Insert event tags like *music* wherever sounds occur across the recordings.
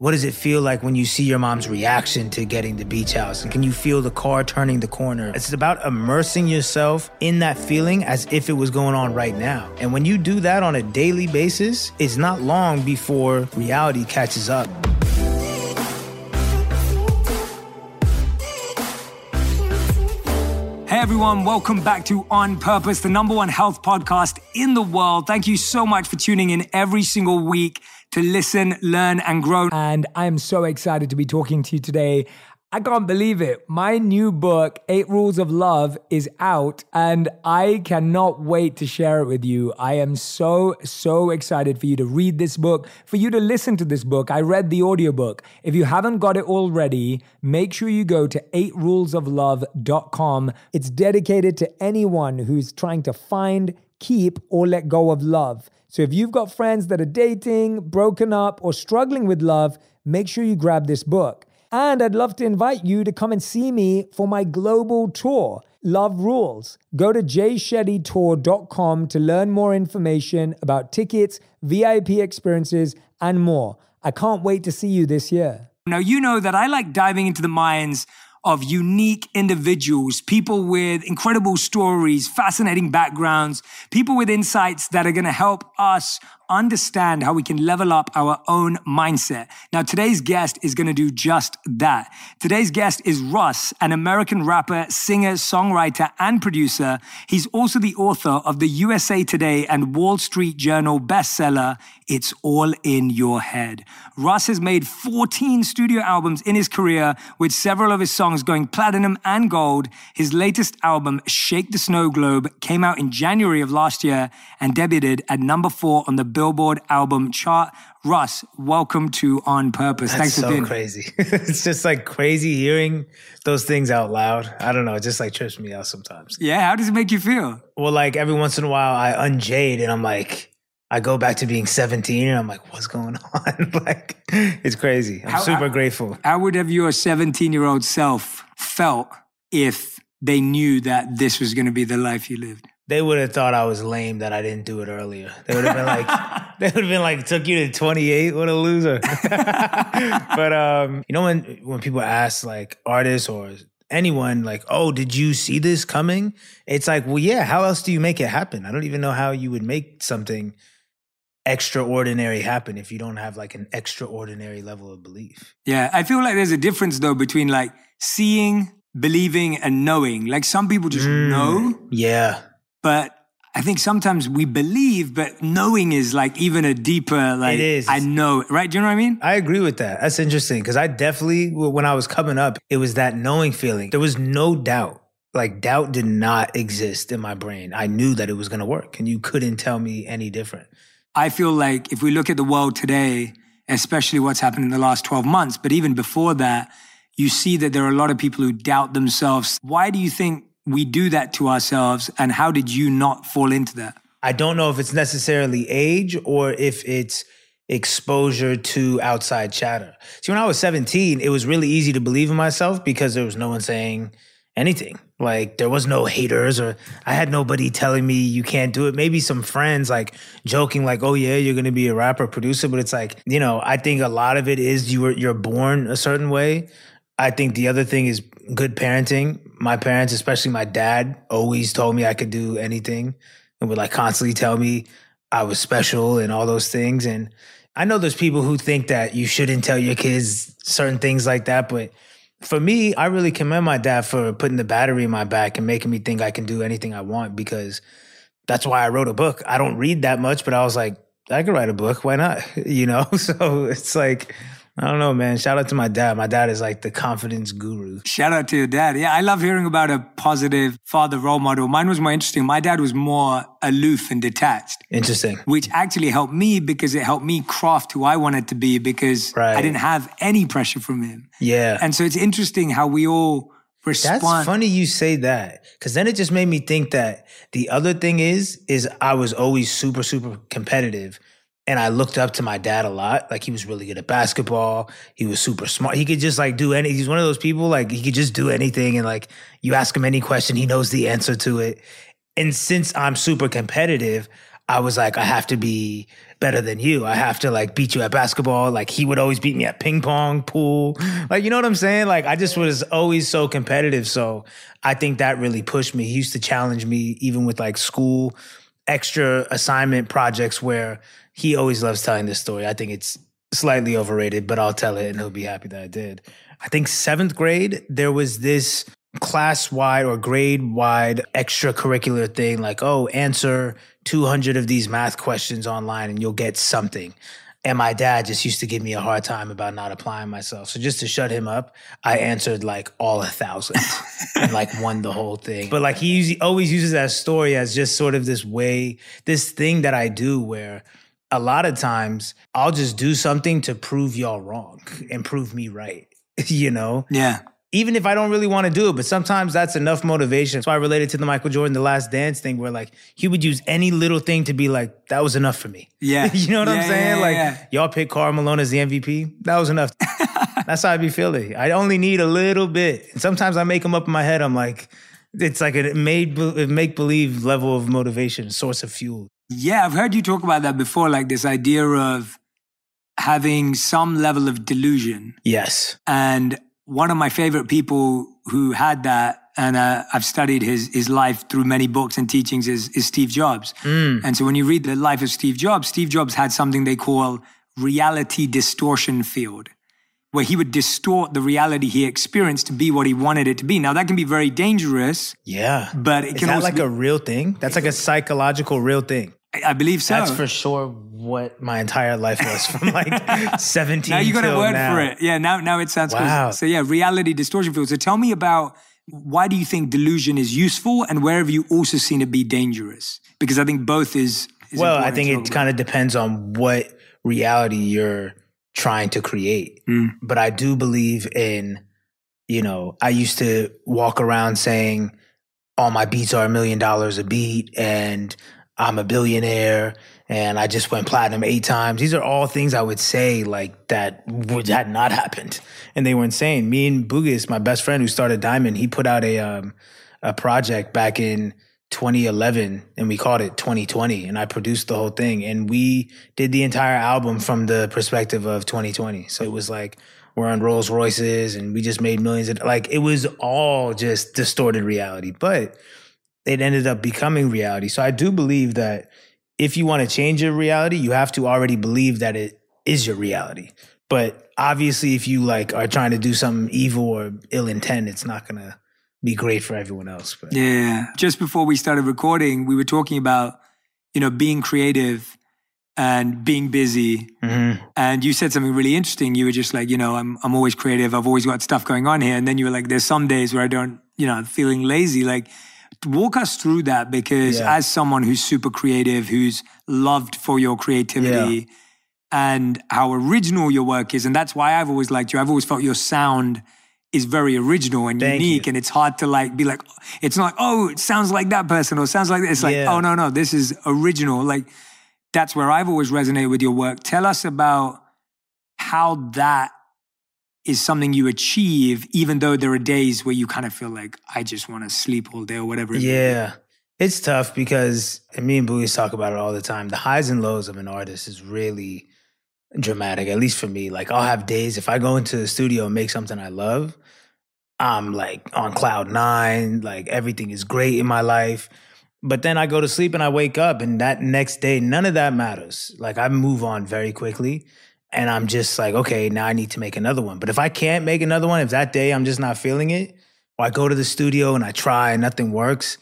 What does it feel like when you see your mom's reaction to getting the beach house? And can you feel the car turning the corner? It's about immersing yourself in that feeling as if it was going on right now. And when you do that on a daily basis, it's not long before reality catches up. Hey everyone, welcome back to On Purpose, the number one health podcast in the world. Thank you so much for tuning in every single week to listen, learn, and grow. And I'm so excited to be talking to you today I can't believe it. My new book, Eight Rules of Love, is out and I cannot wait to share it with you. I am so, so excited for you to read this book, for you to listen to this book. I read the audiobook. If you haven't got it already, make sure you go to eightrulesoflove.com. It's dedicated to anyone who's trying to find, keep, or let go of love. So if you've got friends that are dating, broken up, or struggling with love, make sure you grab this book. And I'd love to invite you to come and see me for my global tour, Love Rules. Go to jshettytour.com to learn more information about tickets, VIP experiences, and more. I can't wait to see you this year. Now, you know that I like diving into the minds of unique individuals, people with incredible stories, fascinating backgrounds, people with insights that are going to help us understand how we can level up our own mindset. Now, today's guest is going to do just that. Today's guest is Russ, an American rapper, singer, songwriter, and producer. He's also the author of the USA Today and Wall Street Journal bestseller, It's All in Your Head. Russ has made 14 studio albums in his career, with several of his songs going platinum and gold. His latest album, Shake the Snow Globe, came out in January of last year and debuted at number four on the Billboard album chart. Russ, welcome to On Purpose. That's Thanks for so being crazy. *laughs* it's just like crazy hearing those things out loud. I don't know. It just like trips me out sometimes. Yeah. How does it make you feel? Well, like every once in a while, I unjade and I'm like, I go back to being 17 and I'm like, what's going *laughs* on? *laughs* like, it's crazy. I'm How- super how- grateful. How would have your 17 year old self felt if they knew that this was going to be the life you lived? They would have thought I was lame that I didn't do it earlier. They would have been like, *laughs* they would have been like, took you to 28. What a loser. *laughs* but, um, you know, when, when people ask like artists or anyone like, oh, did you see this coming? It's like, well, yeah, how else do you make it happen? I don't even know how you would make something extraordinary happen if you don't have like an extraordinary level of belief. Yeah. I feel like there's a difference though between like seeing, believing, and knowing. Like some people just Mm. know, Yeah. But I think sometimes we believe, but knowing is like even a deeper, like, it is. I know, right? Do you know what I mean? I agree with that. That's interesting because I definitely, when I was coming up, it was that knowing feeling. There was no doubt. Like doubt did not exist in my brain. I knew that it was going to work and you couldn't tell me any different. I feel like if we look at the world today, especially what's happened in the last 12 months, but even before that, you see that there are a lot of people who doubt themselves. Why do you think we do that to ourselves? And how did you not fall into that? I don't know if it's necessarily age or if it's exposure to outside chatter. See, when I was 17, it was really easy to believe in myself because there was no one saying anything. Like there was no haters or I had nobody telling me you can't do it. Maybe some friends like joking like, "Oh yeah, you're going to be a rapper producer," but it's like, you know, I think a lot of it is you were you're born a certain way. I think the other thing is good parenting. My parents, especially my dad, always told me I could do anything and would like constantly tell me I was special and all those things. And I know there's people who think that you shouldn't tell your kids certain things like that, but for me, I really commend my dad for putting the battery in my back and making me think I can do anything I want because that's why I wrote a book. I don't read that much, but I was like, I could write a book. Why not? *laughs* You know? *laughs* So it's like, I don't know, man. Shout out to my dad. My dad is like the confidence guru. Shout out to your dad. Yeah, I love hearing about a positive father role model. Mine was more interesting. My dad was more aloof and detached. Interesting. which actually helped me because it helped me craft who I wanted to be because I didn't have any pressure from him. Yeah. And so it's interesting how we all respond. That's funny you say that because then it just made me think that the other thing is is I was always super super competitive and I looked up to my dad a lot. Like he was really good at basketball. He was super smart. He could just like do any. He's one of those people like he could just do anything and like you ask him any question, he knows the answer to it. And since I'm super competitive, I was like, I have to be better than you. I have to like beat you at basketball. Like he would always beat me at ping pong, pool. Like, you know what I'm saying? Like I just was always so competitive. So I think that really pushed me. He used to challenge me even with like school extra assignment projects where he always loves telling this story. I think it's slightly overrated, but I'll tell it and he'll be happy that I did. I think seventh grade, there was this class wide or grade wide extracurricular thing like, oh, answer 200 of these math questions online and you'll get something. And my dad just used to give me a hard time about not applying myself. So just to shut him up, I answered like all a thousand *laughs* and like won the whole thing. But like he always uses that story as just sort of this way, this thing that I do where a lot of times I'll just do something to prove y'all wrong *laughs* and prove me right. *laughs* you know? Yeah even if I don't really want to do it, but sometimes that's enough motivation. So I related to the Michael Jordan, the last dance thing where like he would use any little thing to be like, that was enough for me. Yeah. *laughs* you know what yeah, I'm saying? Yeah, like y'all pick Karl Malone as the MVP. That was enough. that's how I be feeling. I only need a little bit. And sometimes I make them up in my head. I'm like, it's like a made make believe level of motivation, source of fuel. Yeah, I've heard you talk about that before, like this idea of having some level of delusion. Yes. And one of my favorite people who had that, and uh, I've studied his his life through many books and teachings, is, is Steve Jobs. Mm. And so when you read the life of Steve Jobs, Steve Jobs had something they call reality distortion field, where he would distort the reality he experienced to be what he wanted it to be. Now that can be very dangerous. Yeah, but it is can that like be, a real thing. That's like a psychological real thing. I, I believe so. That's for sure what my entire life was from like *laughs* 17 now you got a word now. for it. Yeah, now now it sounds wow. So yeah, reality distortion field. So tell me about why do you think delusion is useful and where have you also seen it be dangerous? Because I think both is, is Well, I think it kind of depends on what reality you're trying to create. Mm. But I do believe in, you know, I used to walk around saying all my beats are a million dollars a beat and I'm a billionaire and I just went platinum eight times. These are all things I would say like that would had not happened, and they were insane. Me and Bugus, my best friend who started DIEMON, he put out a um, a project back in 2011, and we called it 2020, and I produced the whole thing, and we did the entire album from the perspective of 2020. So it was like we're on Rolls Royces, and we just made millions. Of, like it was all just distorted reality, but it ended up becoming reality. So I do believe that if you want to change your reality, you have to already believe that it is your reality. But obviously, if you like are trying to do something evil or ill intent, it's not gonna be great for everyone else. But. Yeah. Just before we started recording, we were talking about, you know, being creative and being busy. Mm-hmm. And you said something really interesting. You were just like, you know, I'm I'm always creative. I've always got stuff going on here. And then you were like, there's some days where I don't, you know, feeling lazy. Like walk us through that because Yeah. as someone who's super creative, who's loved for your creativity Yeah. and how original your work is, and that's why I've always liked you. I've always felt your sound is very original and Thank unique, you. and it's hard to like be like, it's not oh, it sounds like that person or sounds like this. It's like, Yeah. oh no, no, this is original. Like that's where I've always resonated with your work. Tell us about how that is something you achieve, even though there are days where you kind of feel like I just want to sleep all day or whatever. it. Yeah. It's tough because and me and Bugus talk about it all the time. The highs and lows of an artist is really dramatic, at least for me. Like I'll have days if I go into the studio and make something I love, I'm like on cloud nine, like everything is great in my life. But then I go to sleep and I wake up and that next day, none of that matters. Like I move on very quickly. And I'm just like, okay, now I need to make another one. But if I can't make another one, if that day I'm just not feeling it, or I go to the studio and I try and nothing works,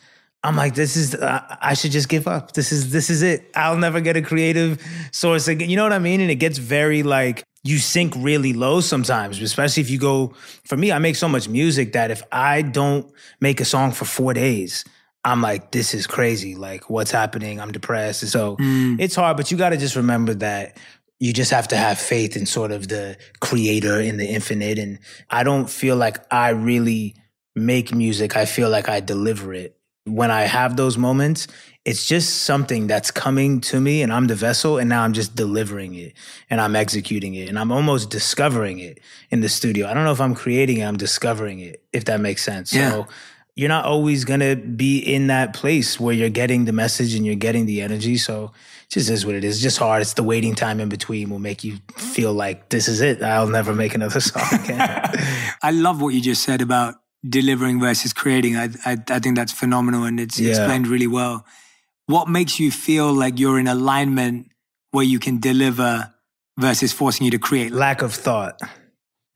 I'm like, this is I, I should just give up. This is this is it. I'll never get a creative source again. You know what I mean? And it gets very like you sink really low sometimes, especially if you go. For me, I make so much music that if I don't make a song for four days, I'm like, this is crazy. Like, what's happening? I'm depressed. And so mm. it's hard, but you got to just remember that you just have to have faith in sort of the creator in the infinite. And I don't feel like I really make music. I feel like I deliver it. When I have those moments, it's just something that's coming to me and I'm the vessel and now I'm just delivering it and I'm executing it and I'm almost discovering it in the studio. I don't know if I'm creating it, I'm discovering it, if that makes sense. Yeah. So you're not always gonna be in that place where you're getting the message and you're getting the energy. So it just is what it is. It's just hard. It's the waiting time in between will make you feel like this is it. I'll never make another song again. *laughs* I love what you just said about delivering versus creating. I I, I think that's phenomenal and it's Yeah. explained really well. What makes you feel like you're in alignment where you can deliver versus forcing you to create? Lack of thought.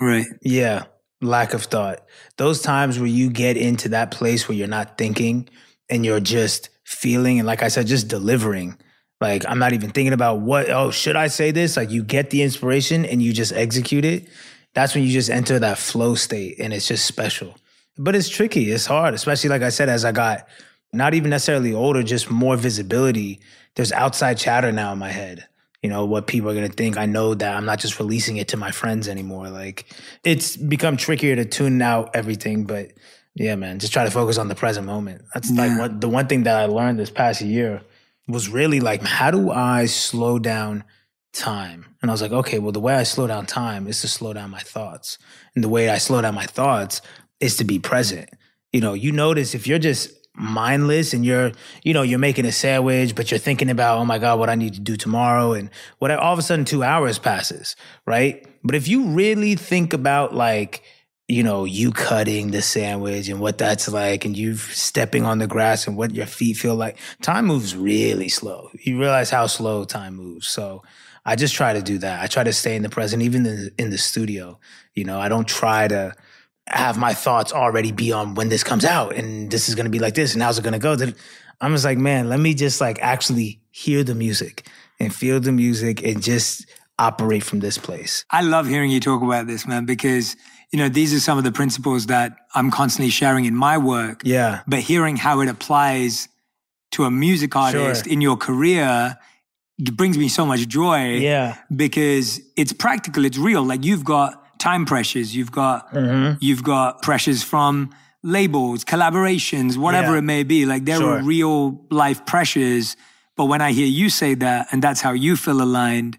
Right. Yeah, lack of thought. Those times where you get into that place where you're not thinking and you're just feeling, and like I said, just delivering. Like I'm not even thinking about what, oh, should I say this? Like you get the inspiration and you just execute it. That's when you just enter that flow state and it's just special. But it's tricky, it's hard, especially like I said, as I got not even necessarily older, just more visibility. There's outside chatter now in my head you know what people are going to think. I know that i'm not just releasing it to my friends anymore. Like it's become trickier to tune out everything but yeah man just try to focus on the present moment. That's like what the one thing that i learned this past year was really like how do i slow down time? And i was like okay well the way i slow down time is to slow down my thoughts. And the way i slow down my thoughts is to be present. You know you notice if you're just mindless and you're you know you're making a sandwich but you're thinking about oh my god what i need to do tomorrow and what all of a sudden two hours passes right? But if you really think about like you know you cutting the sandwich and what that's like and you stepping on the grass and what your feet feel like time moves really slow. You realize how slow time moves. So i just try to do that. I try to stay in the present even in, in the studio. You know i don't try to have my thoughts already be on when this comes out and this is going to be like this and how's it going to go. Then I'm just like, man, let me just like actually hear the music and feel the music and just operate from this place. I love hearing you talk about this, man, because you know these are some of the principles that I'm constantly sharing in my work. Yeah. But hearing how it applies to a music artist Sure. in your career it brings me so much joy. Yeah. because it's practical, it's real. Like you've got time pressures, you've got Mm-hmm. you've got pressures from labels, collaborations, whatever Yeah. it may be. Like there Sure. are real life pressures. But when I hear you say that, and that's how you feel aligned,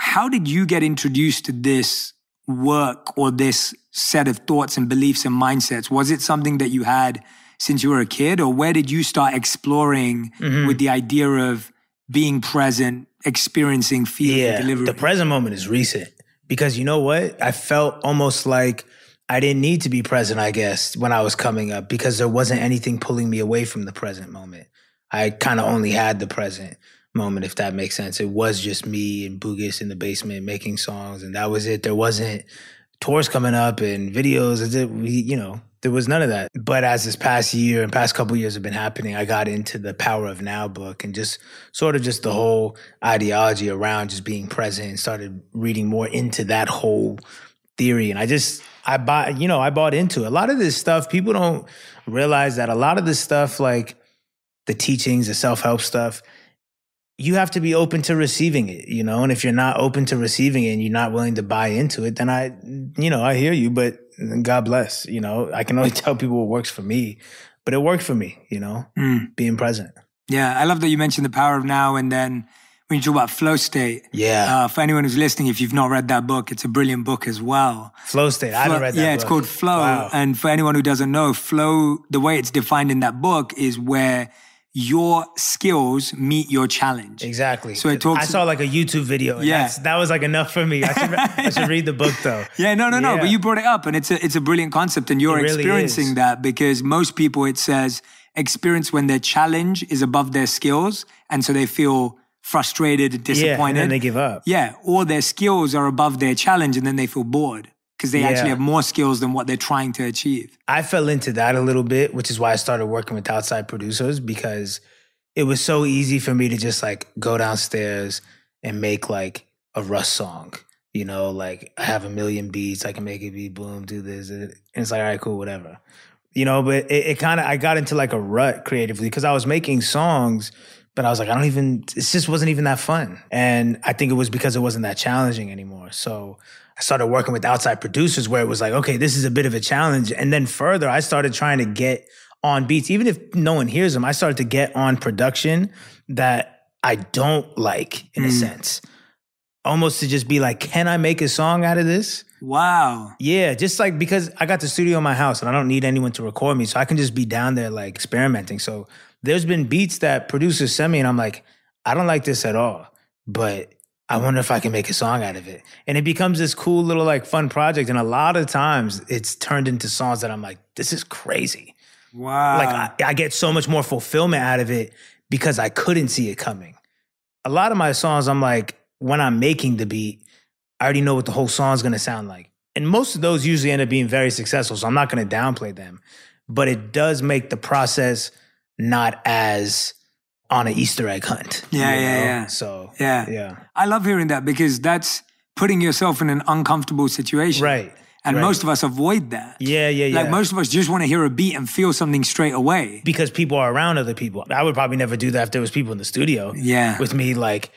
how did you get introduced to this work or this set of thoughts and beliefs and mindsets? Was it something that you had since you were a kid, or where did you start exploring Mm-hmm. with the idea of being present, experiencing, feeling, Yeah. delivering? The present moment is recent because you know what? I felt almost like I didn't need to be present, I guess, when I was coming up because there wasn't anything pulling me away from the present moment. I kind of only had the present moment, if that makes sense. It was just me and Bugus in the basement making songs, and that was it. There wasn't tours coming up and videos. Is it? We, you know, there was none of that. But as this past year and past couple years have been happening, I got into the Power of Now book and just sort of just the whole ideology around just being present and started reading more into that whole theory. And I just, I bought, you know, I bought into it. A lot of this stuff, people don't realize that a lot of this stuff, like the teachings, the self help stuff, you have to be open to receiving it, you know? And if you're not open to receiving it and you're not willing to buy into it, then I, you know, I hear you, but God bless, you know? I can only *laughs* tell people what works for me, but it worked for me, you know? Mm. Being present. Yeah, I love that you mentioned the power of now. And then when you talk about flow state, Yeah. uh, for anyone who's listening, if you've not read that book, it's a brilliant book as well. Flow state. I haven't read that yeah, it's called Flow. Wow. And for anyone who doesn't know, flow, the way it's defined in that book is where your skills meet your challenge. Exactly. So it talks- I saw like a YouTube video. Yeah. yeah. that was like enough for me. I should, re- I should read the book though. *laughs* Yeah, no, no, no. Yeah. But you brought it up, and it's a it's a brilliant concept, and you're really experiencing is. that because most people, it says, experience when their challenge is above their skills, and so they feel frustrated and Yeah, disappointed. and then they give up. Yeah, or their skills are above their challenge, and then they feel bored because they actually have more skills than what they're trying to achieve. I fell into that a little bit, which is why I started working with outside producers because it was so easy for me to just like go downstairs and make like a Russ song. You know, like I have a million beats, I can make it be boom, do this. And it's like, all right, cool, whatever. You know, but it, it kind of, I got into like a rut creatively because I was making songs, but I was like, I don't even, it just wasn't even that fun. And I think it was because it wasn't that challenging anymore. So I started working with outside producers where it was like, okay, this is a bit of a challenge. And then further, I started trying to get on beats, even if no one hears them, I started to get on production that I don't like in a hmm. sense. Almost to just be like, can I make a song out of this? Wow. Yeah, just like because I got the studio in my house and I don't need anyone to record me, so I can just be down there like experimenting. So there's been beats that producers send me, and I'm like, I don't like this at all, but I wonder if I can make a song out of it. And it becomes this cool little like fun project. And a lot of times it's turned into songs that I'm like, this is crazy. Wow. Like I, I get so much more fulfillment out of it because I couldn't see it coming. A lot of my songs, I'm like, when I'm making the beat, I already know what the whole song's gonna sound like. And most of those usually end up being very successful, so I'm not gonna downplay them. But it does make the process not as on an Easter egg hunt. Yeah, yeah, know? yeah. So yeah. yeah. I love hearing that because that's putting yourself in an uncomfortable situation. Right. And right. most of us avoid that. Yeah, yeah, yeah. Like most of us just want to hear a beat and feel something straight away. because people are around other people. I would probably never do that if there was people in the studio Yeah. with me. Like,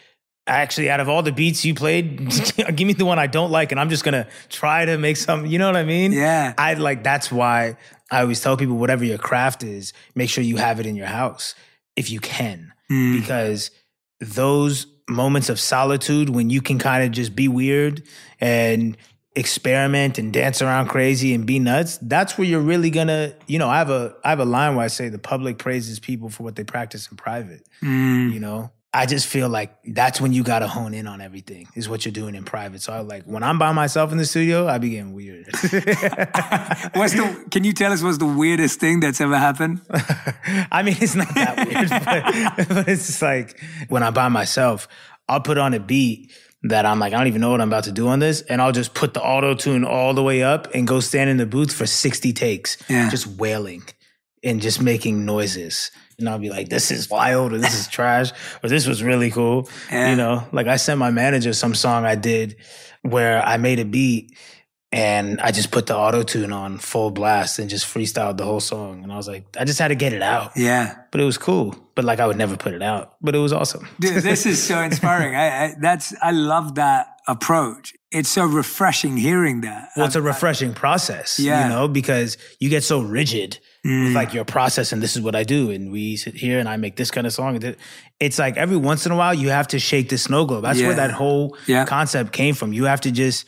actually, out of all the beats you played, *laughs* give me the one I don't like, and I'm just gonna try to make some. You know what I mean? Yeah. I like. That's why I always tell people, whatever your craft is, make sure you have it in your house if you can, Mm. because those moments of solitude when you can kind of just be weird and experiment and dance around crazy and be nuts that's where you're really gonna you know i have a i have a line where i say the public praises people for what they practice in private Mm. you know i just feel like that's when you gotta hone in on everything is what you're doing in private so i like when i'm by myself in the studio i be getting weird *laughs* What's the? Can you tell us what's the weirdest thing that's ever happened? *laughs* I mean, it's not that weird, *laughs* but, but it's just like when I'm by myself, I'll put on a beat that I'm like, I don't even know what I'm about to do on this. And I'll just put the auto tune all the way up and go stand in the booth for 60 takes, Yeah. just wailing and just making noises. And I'll be like, this is wild or this is trash or this was really cool. Yeah. You know, like I sent my manager some song I did where I made a beat and I just put the auto tune on full blast and just freestyled the whole song. And I was like, I just had to get it out Yeah. but it was cool. But like I would never put it out, but it was awesome. Dude, this is so inspiring. I, I that's I love that approach. It's so refreshing hearing that. Well, it's a refreshing process, Yeah. you know, because you get so rigid Mm. with like your process and this is what I do. And we sit here and I make this kind of song. It's like every once in a while you have to shake the snow globe. That's Yeah. where that whole Yeah. concept came from. You have to just,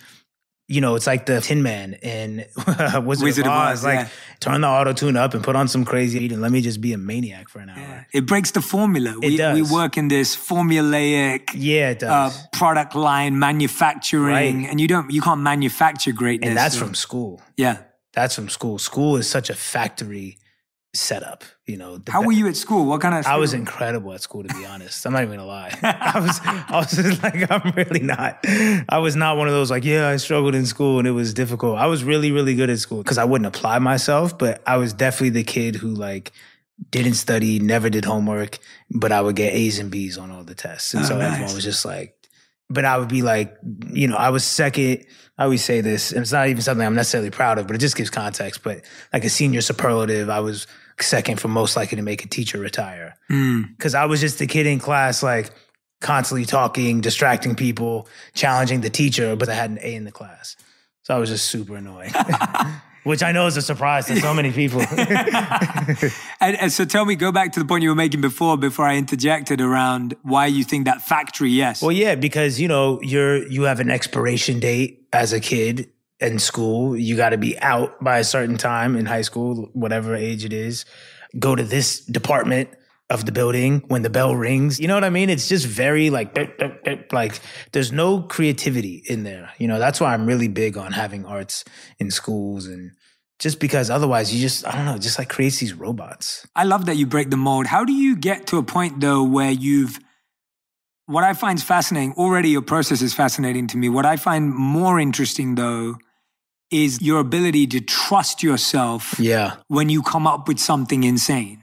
you know, it's like the Tin Man and *laughs* Wizard, Wizard of of Oz. Oz, like yeah. turn the auto tune up and put on some crazy and let me just be a maniac for an hour. Yeah. It breaks the formula. we, does. we work in this formulaic Yeah, it uh, product line manufacturing, Right. and you don't you can't manufacture greatness. and that's So- from school. yeah. That's from school. School is such a factory setup. You know, How be- were you at school? What kind of? I was incredible at school, to be honest. I'm not even gonna lie. *laughs* I was, I was just *laughs* like, I'm really not. I was not one of those like, yeah, I struggled in school and it was difficult. I was really, really good at school because I wouldn't apply myself, but I was definitely the kid who like didn't study, never did homework, but I would get A's and B's on all the tests, and Oh, so nice. everyone was just like. But I would be like, you know, I was second. I always say this, and it's not even something I'm necessarily proud of, but it just gives context. But like a senior superlative, I was second for most likely to make a teacher retire Mm. because I was just the kid in class, like constantly talking, distracting people, challenging the teacher, but I had an A in the class. So I was just super annoying, *laughs* *laughs* which I know is a surprise to so many people. *laughs* And, and so tell me, go back to the point you were making before, before I interjected around why you think that factory. Yes. well, yeah, because you know you're you have an expiration date as a kid in school. You got to be out by a certain time in high school, whatever age it is. Go to this department of the building when the bell rings. You know what I mean? It's just very like *laughs* like there's no creativity in there. You know, that's why I'm really big on having arts in schools and just because otherwise you just I don't know, just like creates these robots. I love that you break the mold. How do you get to a point though where you've what I find fascinating, already your process is fascinating to me. What I find more interesting though is your ability to trust yourself Yeah. when you come up with something insane.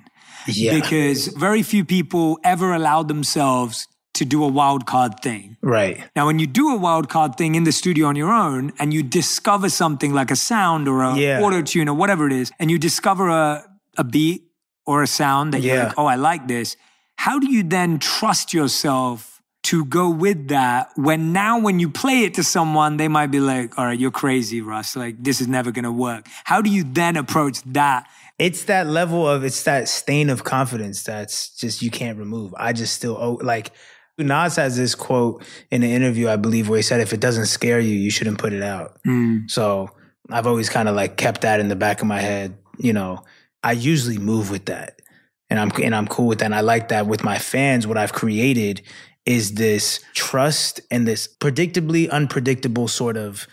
Yeah. Because very few people ever allow themselves to do a wild card thing. right. Now, when you do a wild card thing in the studio on your own and you discover something like a sound or a Yeah. auto tune or whatever it is, and you discover a, a beat or a sound that you're Yeah. like, oh, I like this. How do you then trust yourself to go with that when now when you play it to someone, they might be like, all right, you're crazy, Russ. Like, this is never to work. How do you then approach that? it's that level of it's that stain of confidence that's just you can't remove. I just still oh like Nas has this quote in an interview, I believe, where he said, if it doesn't scare you, you shouldn't put it out. Mm. So I've always kind of like kept that in the back of my head. You know, I usually move with that. And I'm and I'm cool with that. And I like that with my fans. What I've created is this trust and this predictably unpredictable sort of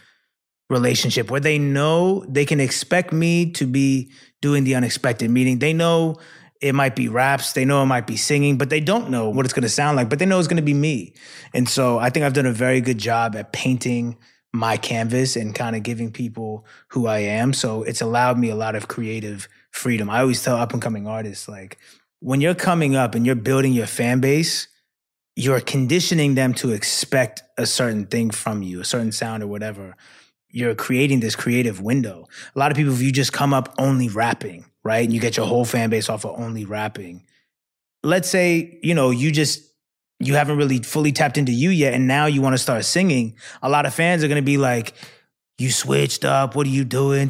relationship where they know they can expect me to be doing the unexpected, meaning they know it might be raps, they know it might be singing, but they don't know what it's going to sound like, but they know it's going to be me. And so I think I've done a very good job at painting my canvas and kind of giving people who I am. So it's allowed me a lot of creative freedom. I always tell up and coming artists like when you're coming up and you're building your fan base, you're conditioning them to expect a certain thing from you, a certain sound or whatever. You're creating this creative window. A lot of people, if you just come up only rapping, right? And you get your whole fan base off of only rapping. Let's say, you know, you just you haven't really fully tapped into you yet, and now you want to start singing. A lot of fans are gonna be like, you switched up, what are you doing?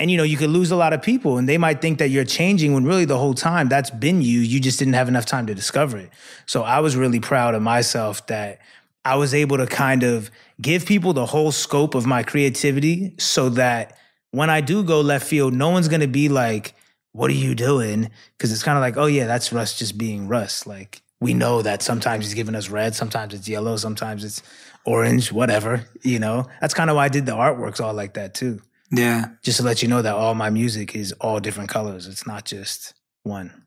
And you know, you could lose a lot of people and they might think that you're changing when really the whole time that's been you. You just didn't have enough time to discover it. So I was really proud of myself that I was able to kind of give people the whole scope of my creativity so that when I do go left field, no one's gonna be like, what are you doing? Because it's kind of like, oh yeah, that's Russ just being Russ. Like we know that sometimes he's giving us red, sometimes it's yellow, sometimes it's orange, whatever, you know? That's kind of why I did the artworks all like that too. Yeah. Just to let you know that all my music is all different colors. It's not just one.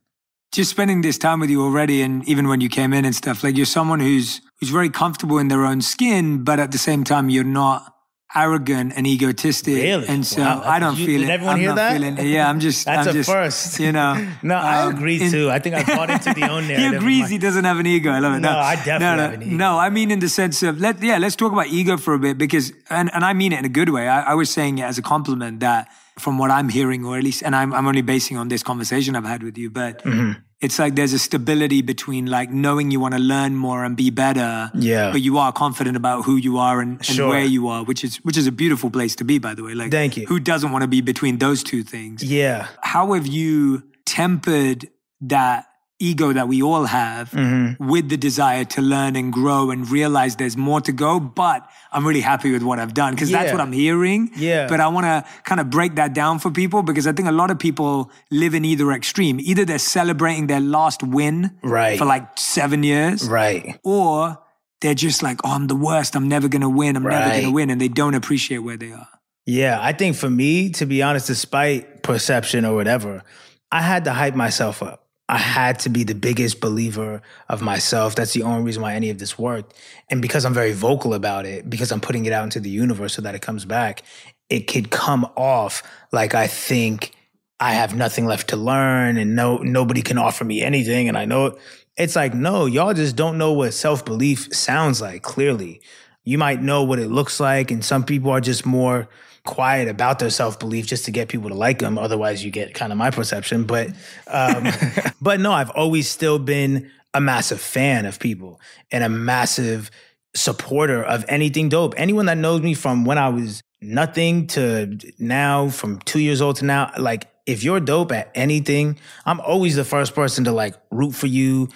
Just spending this time with you already and even when you came in and stuff, like you're someone who's who's very comfortable in their own skin, but at the same time you're not arrogant and egotistic. Really? And so Wow. I don't You- feel did it. everyone I'm hear not that? feeling. Yeah, I'm just *laughs* That's I'm a just, first. You know. *laughs* No, I um, agree in- too. I think I bought into the own *laughs* he narrative. agrees he doesn't have an ego. I love it. No, I no, definitely no, have an ego. No, I mean in the sense of let yeah, let's talk about ego for a bit because and, and I mean it in a good way. I, I was saying it as a compliment that from what I'm hearing, or at least and I'm I'm only basing on this conversation I've had with you, but Mm-hmm. It's like there's a stability between like knowing you want to learn more and be better. Yeah. But you are confident about who you are and, and Sure. where you are, which is which is a beautiful place to be, by the way. Like Thank you. Who doesn't want to be between those two things? Yeah. how have you tempered that ego that we all have Mm-hmm. with the desire to learn and grow and realize there's more to go but i'm really happy with what i've done because that's what i'm hearing Yeah. but i want to kind of break that down for people because i think a lot of people live in either extreme either they're celebrating their last win Right. for like seven years Right. or they're just like oh i'm the worst i'm never gonna win i'm never gonna win and they don't appreciate where they are Yeah, I think for me, to be honest, despite perception or whatever, I had to hype myself up. I had to be the biggest believer of myself. That's the only reason why any of this worked. And because I'm very vocal about it, because I'm putting it out into the universe so that it comes back, it could come off like I think I have nothing left to learn and no nobody can offer me anything and I know it. It's like, no, y'all just don't know what self-belief sounds like, clearly. You might know what it looks like, and some people are just more quiet about their self-belief just to get people to like them. Otherwise, you get kind of my perception. But um, *laughs* but no, I've always still been a massive fan of people and a massive supporter of anything dope. Anyone that knows me from when I was nothing to now, from two years old to now, like if you're dope at anything, I'm always the first person to like root for you,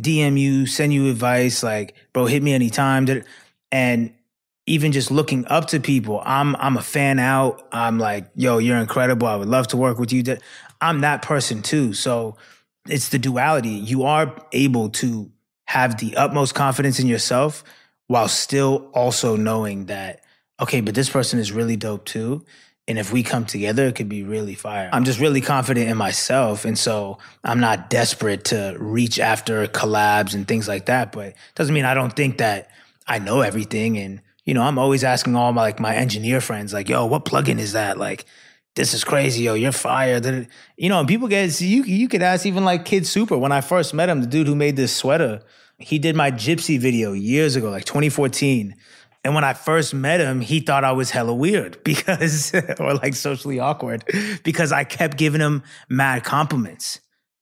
DM you, send you advice, like, bro, hit me anytime. And even just looking up to people, I'm I'm a fan out. I'm like, yo, you're incredible. I would love to work with you. I'm that person too. So it's the duality. You are able to have the utmost confidence in yourself while still also knowing that, okay, but this person is really dope too. And if we come together, it could be really fire. I'm just really confident in myself. And so I'm not desperate to reach after collabs and things like that. But it doesn't mean I don't think that I know everything. And, you know, I'm always asking all my like my engineer friends, like, yo, what plugin is that? Like, this is crazy, yo, you're fired. You know, and people get you you could ask even like KidSuper. When I first met him, the dude who made this sweater, he did my gypsy video years ago, like 2014. And when I first met him, he thought I was hella weird *laughs* because, or like socially awkward, because I kept giving him mad compliments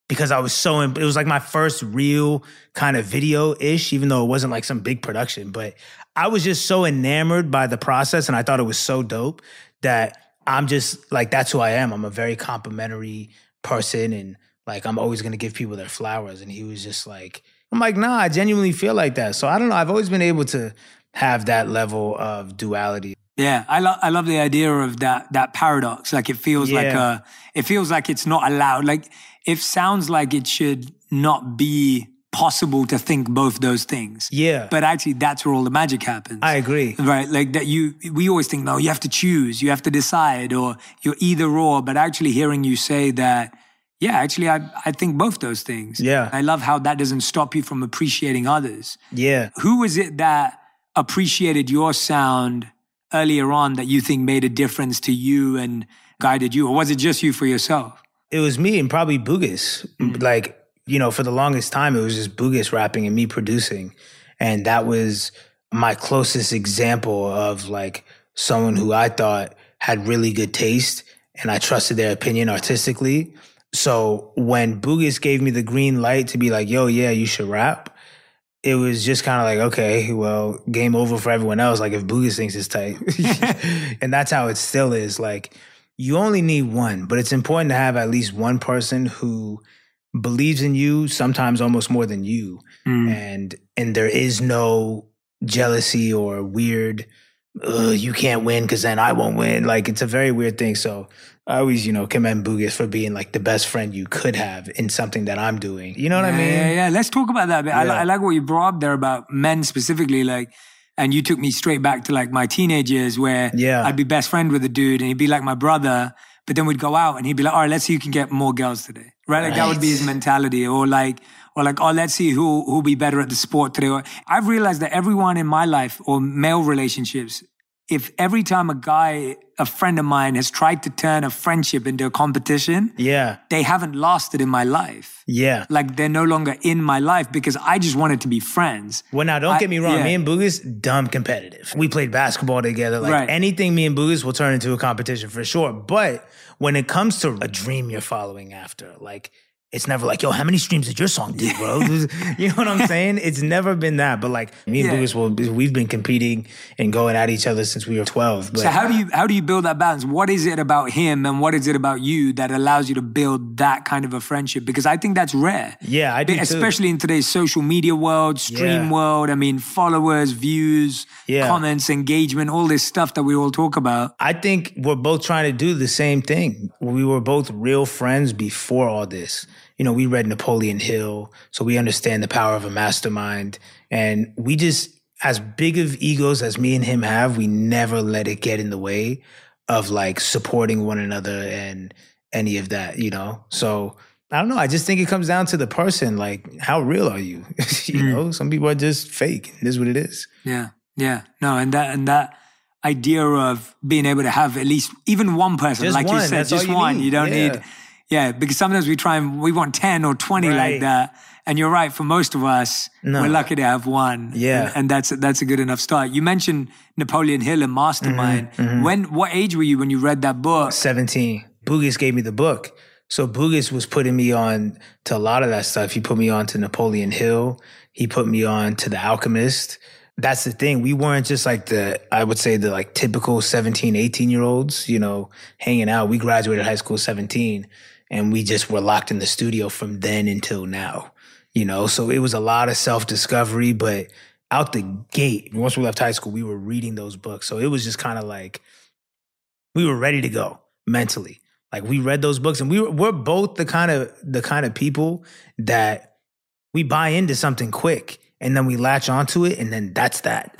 because I was so, it was like my first real kind of video ish, even though it wasn't like some big production. But I was just so enamored by the process and I thought it was so dope that I'm just like, that's who I am. I'm a very complimentary person and like, I'm always going to give people their flowers. And he was just like, I'm like, nah, I genuinely feel like that. So I don't know. I've always been able to have that level of duality. Yeah, I love I love the idea of that that paradox. Like it feels like Yeah. a it feels like it's not allowed. Like it sounds like it should not be possible to think both those things. Yeah. But actually that's where all the magic happens. I agree. Right, like that you we always think no, you have to choose, you have to decide or you're either or, but actually hearing you say that yeah, actually I I think both those things. Yeah. I love how that doesn't stop you from appreciating others Yeah. who was it that appreciated your sound earlier on that you think made a difference to you and guided you or was it just you for yourself It was me and probably Bugus. Mm. Like, you know, for the longest time, it was just Bugus rapping and me producing. And that was my closest example of like someone who I thought had really good taste and I trusted their opinion artistically. So when Bugus gave me the green light to be like, yo, yeah, you should rap, it was just kind of like, okay, well, game over for everyone else. Like if Bugus thinks it's tight. *laughs* *laughs* and that's how it still is. Like you only need one, but it's important to have at least one person who believes in you, sometimes almost more than you. Mm. And and there is no jealousy or weird, you can't win because then I won't win. Like it's a very weird thing. So I always, you know, commend Bugus for being like the best friend you could have in something that I'm doing. You know what I mean? yeah yeah let's talk about that bit. I. I like what you brought up there about men specifically like and you took me straight back to like my teenage years where Yeah. I'd be best friend with a dude and he'd be like my brother but then we'd go out and he'd be like all right let's see who can get more girls today right? Like that would be his mentality or like or like oh let's see who who'll be better at the sport today. Or I've realized that everyone in my life or male relationships if every time a guy a friend of mine has tried to turn a friendship into a competition Yeah. they haven't lasted in my life Yeah. like they're no longer in my life because I just wanted to be friends. Well, now don't I- get me wrong. yeah. Me and Bugus, dumb competitive. We played basketball together. Like Right. anything, me and Bugus will turn into a competition for sure. But when it comes to a dream you're following after, like it's never like, yo, how many streams did your song do, bro? *laughs* you know what I'm saying? It's never been that. But like me and Yeah. Will we've been competing and going at each other since we were 12. But So how do you how do you build that balance? What is it about him and what is it about you that allows you to build that kind of a friendship? Because I think that's rare. yeah, I do too. Especially in today's social media world, stream Yeah. world. I mean, followers, views, Yeah. comments, engagement, all this stuff that we all talk about. I think we're both trying to do the same thing. We were both real friends before all this. You know, we read Napoleon Hill, so we understand the power of a mastermind. And we just, as big of egos as me and him have, we never let it get in the way of like supporting one another and any of that, you know? So I don't know. I just think it comes down to the person. Like, how real are you? *laughs* you Mm. know, some people are just fake. It is what it is. Yeah, yeah, no, and that and that idea of being able to have at least even one person, Just like you said, that's just you one. need. You don't Yeah. need, yeah, because sometimes we try and we want ten or twenty like that, and you're right. For most of us, No. we're lucky to have one. Yeah. and, and that's that's a good enough start. You mentioned Napoleon Hill and Mastermind. Mm-hmm, When what age were you when you read that book? 17. Bugus gave me the book. So Bugus was putting me on to a lot of that stuff. He put me on to Napoleon Hill. He put me on to The Alchemist. That's the thing. We weren't just like the, I would say the like typical 17, 18 year olds, you know, hanging out. We graduated high school 17 and we just were locked in the studio from then until now, you know? So it was a lot of self discovery, but out the gate, once we left high school, we were reading those books. So it was just kind of like, we were ready to go mentally. Like we read those books and we were, we're both the kind of the kind of people that we buy into something quick and then we latch onto it and then that's that.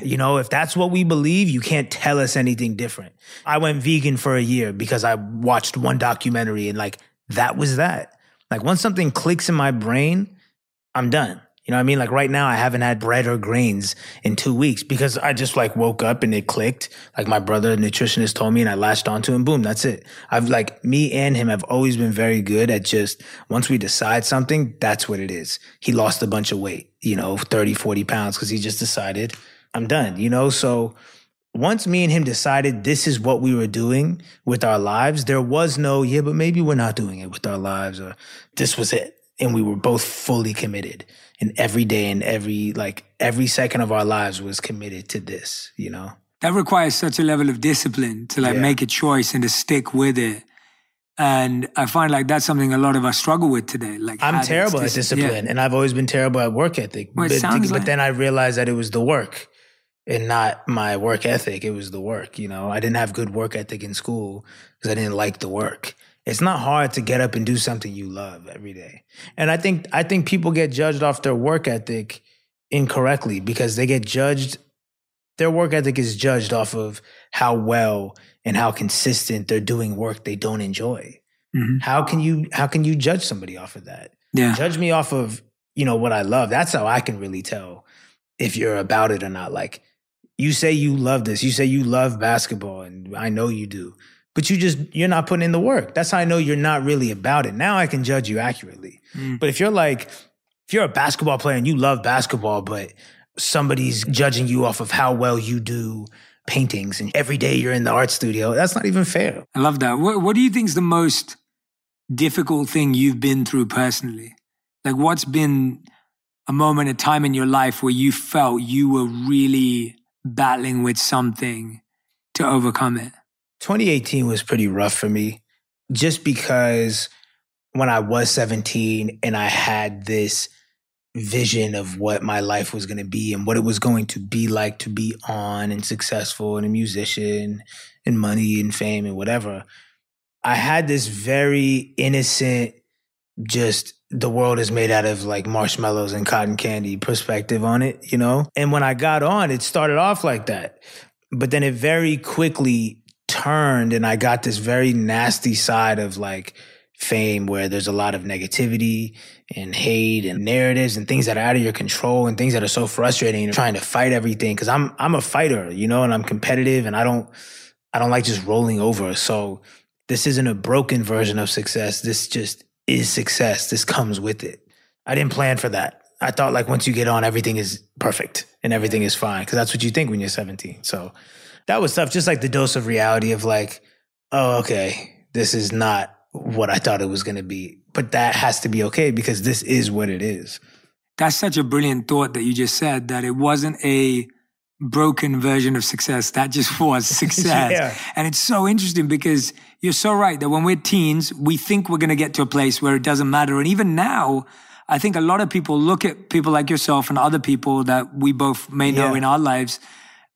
*laughs* you know, if that's what we believe, you can't tell us anything different. I went vegan for a year because I watched one documentary and like that was that. Like once something clicks in my brain, I'm done. You know what I mean? Like right now, I haven't had bread or grains in two weeks because I just like woke up and it clicked. Like my brother, a nutritionist, told me and I latched onto him. Boom, that's it. I've like me and him have always been very good at just once we decide something, that's what it is. He lost a bunch of weight, you know, 30, 40 pounds because he just decided I'm done, you know? So once me and him decided this is what we were doing with our lives, there was no, yeah, but maybe we're not doing it with our lives or this was it. And we were both fully committed. And every day and every, like, every second of our lives was committed to this, you know? that requires such a level of discipline to like Yeah. make a choice and to stick with it. And I find like that's something a lot of us struggle with today. Like I'm terrible at discipline, yeah. and I've always been terrible at work ethic. Well, but, sounds but like- then I realized that it was the work and not my work ethic. It was the work. You know, I didn't have good work ethic in school because I didn't like the work. It's not hard to get up and do something you love every day. And I think I think people get judged off their work ethic incorrectly because they get judged. Their work ethic is judged off of how well and how consistent they're doing work they don't enjoy. Mhm. How can you how can you judge somebody off of that? Yeah. Judge me off of, you know, what I love. That's how I can really tell if you're about it or not. Like you say you love this. You say you love basketball and I know you do. But you just you're not putting in the work. That's how I know you're not really about it. Now I can judge you accurately. Mm. But if you're like if you're a basketball player and you love basketball but somebody's judging you off of how well you do paintings and every day you're in the art studio, that's not even fair. I love that. What, what do you think is the most difficult thing you've been through personally? Like, what's been a moment, a time in your life where you felt you were really battling with something to overcome it? 2018 was pretty rough for me just because when I was 17 and I had this vision of what my life was going to be and what it was going to be like to be on and successful and a musician and money and fame and whatever. I had this very innocent, just the world is made out of like marshmallows and cotton candy perspective on it, you know? And when I got on, it started off like that. But then it very quickly turned and I got this very nasty side of like fame where there's a lot of negativity and hate and narratives and things that are out of your control and things that are so frustrating and trying to fight everything cuz I'm I'm a fighter, you know, and I'm competitive and I don't I don't like just rolling over. So this isn't a broken version of success. This just is success. This comes with it. I didn't plan for that. I thought like once you get on everything is perfect and everything is fine cuz that's what you think when you're 17. So that was tough. Just like the dose of reality of like, oh, okay, this is not what I thought it was going to be. But that has to be okay because this is what it is. That's such a brilliant thought that you just said that it wasn't a broken version of success. That just *laughs* was *laughs* success. Yeah. And it's so interesting because you're so right that when we're teens, we think we're going to get to a place where it doesn't matter. And even now, I think a lot of people look at people like yourself and other people that we both may know Yeah. in our lives.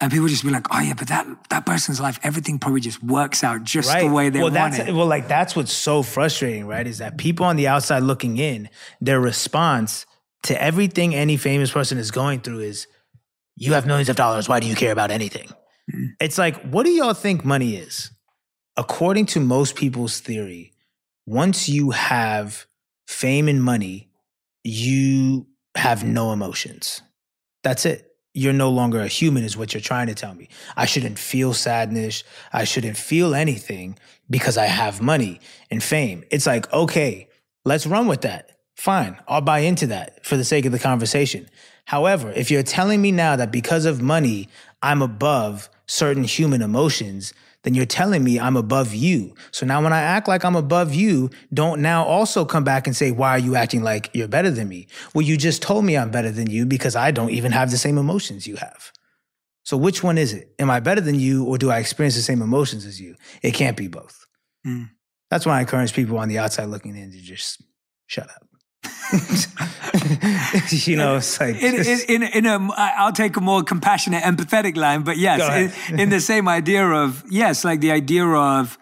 And people just be like, oh yeah, but that, that person's life, everything probably just works out just the way they well, want that's it. well, like that's what's so frustrating, right? Is that people on the outside looking in, their response to everything any famous person is going through is, "You have millions of dollars. Why do you care about anything?" Mm. It's like, what do y'all think money is? According to most people's theory, once you have fame and money, you have no emotions. That's it. You're no longer a human, is what you're trying to tell me. I shouldn't feel sadness. I shouldn't feel anything because I have money and fame. It's like, okay, let's run with that. Fine, I'll buy into that for the sake of the conversation. However, if you're telling me now that because of money, I'm above certain human emotions, then you're telling me I'm above you. So now when I act like I'm above you, don't now also come back and say, why are you acting like you're better than me? Well, you just told me I'm better than you because I don't even have the same emotions you have. So which one is it? Am I better than you or do I experience the same emotions as you? It can't be both. Mm. That's why I encourage people on the outside looking in to just shut up. *laughs* you know, it's like in, in, in, in a, I'll take a more compassionate, empathetic line, but yes, in, in the same idea of yes, like the idea of,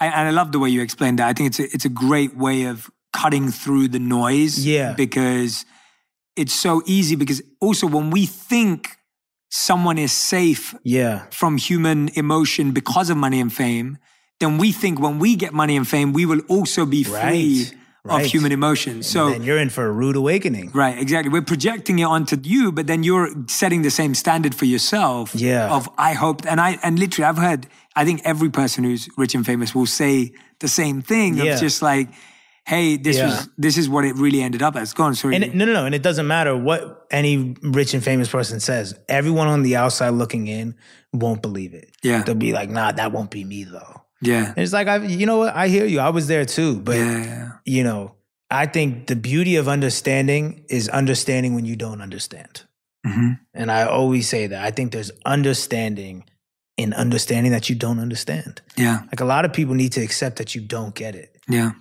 and and I love the way you explained that. I think it's a, it's a great way of cutting through the noise. Yeah. because it's so easy. Because also when we think someone is safe yeah, from human emotion because of money and fame, then we think when we get money and fame, we will also be free Right, of human emotion. So then you're in for a rude awakening. Right, exactly. We're projecting it onto you, but then you're setting the same standard for yourself. Yeah. Of I hope, and I and literally, I've heard. I think every person who's rich and famous will say the same thing. Yeah. Of just like, hey, this Yeah. was this is what it really ended up as. Go on, sorry. And it, no, no, no. And it doesn't matter what any rich and famous person says. Everyone on the outside looking in won't believe it. Yeah. They'll be like, nah, that won't be me though. Yeah. And it's like, I, you know what? I hear you. I was there too. But, Yeah. you know, I think the beauty of understanding is understanding when you don't understand. Mhm. And I always say that. I think there's understanding in understanding that you don't understand. Yeah. Like a lot of people need to accept that you don't get it. Yeah.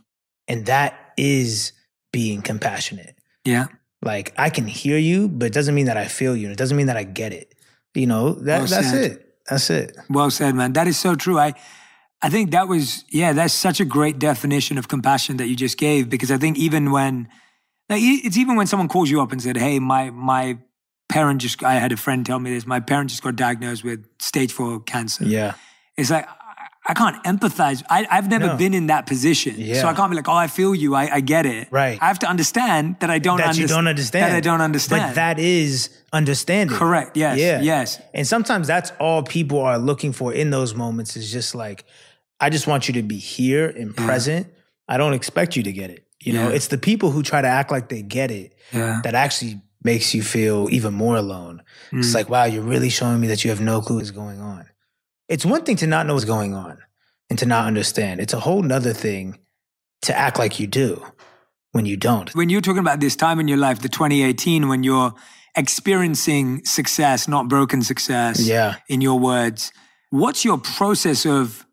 And that is being compassionate. Yeah. Like I can hear you, but it doesn't mean that I feel you. It doesn't mean that I get it. You know, that Well that's said. it. That's it. Well said, man. That is so true. I I think that was yeah, that's such a great definition of compassion that you just gave because I think even when like it's even when someone calls you up and said, "Hey, my my parent just I had a friend tell me this. My parent just got diagnosed with stage 4 cancer." Yeah. It's like I- can't empathize. I, I've never No. been in that position, Yeah. so I can't be like, "Oh, I feel you. I, I get it." Right. I have to understand that I don't that you don't understand. That I don't understand. But that is understanding. correct. Yes. Yeah. Yes. And sometimes that's all people are looking for in those moments is just like, I just want you to be here and present. I don't expect you to get it. You know, Yeah. it's the people who try to act like they get it Yeah. that actually makes you feel even more alone. It's Mm. like, wow, you're really showing me that you have no clue what's going on. It's one thing to not know what's going on and to not understand. It's a whole nother thing to act like you do when you don't. when you're talking about this time in your life, the 2018, when you're experiencing success, not broken success, Yeah. in your words, what's your process of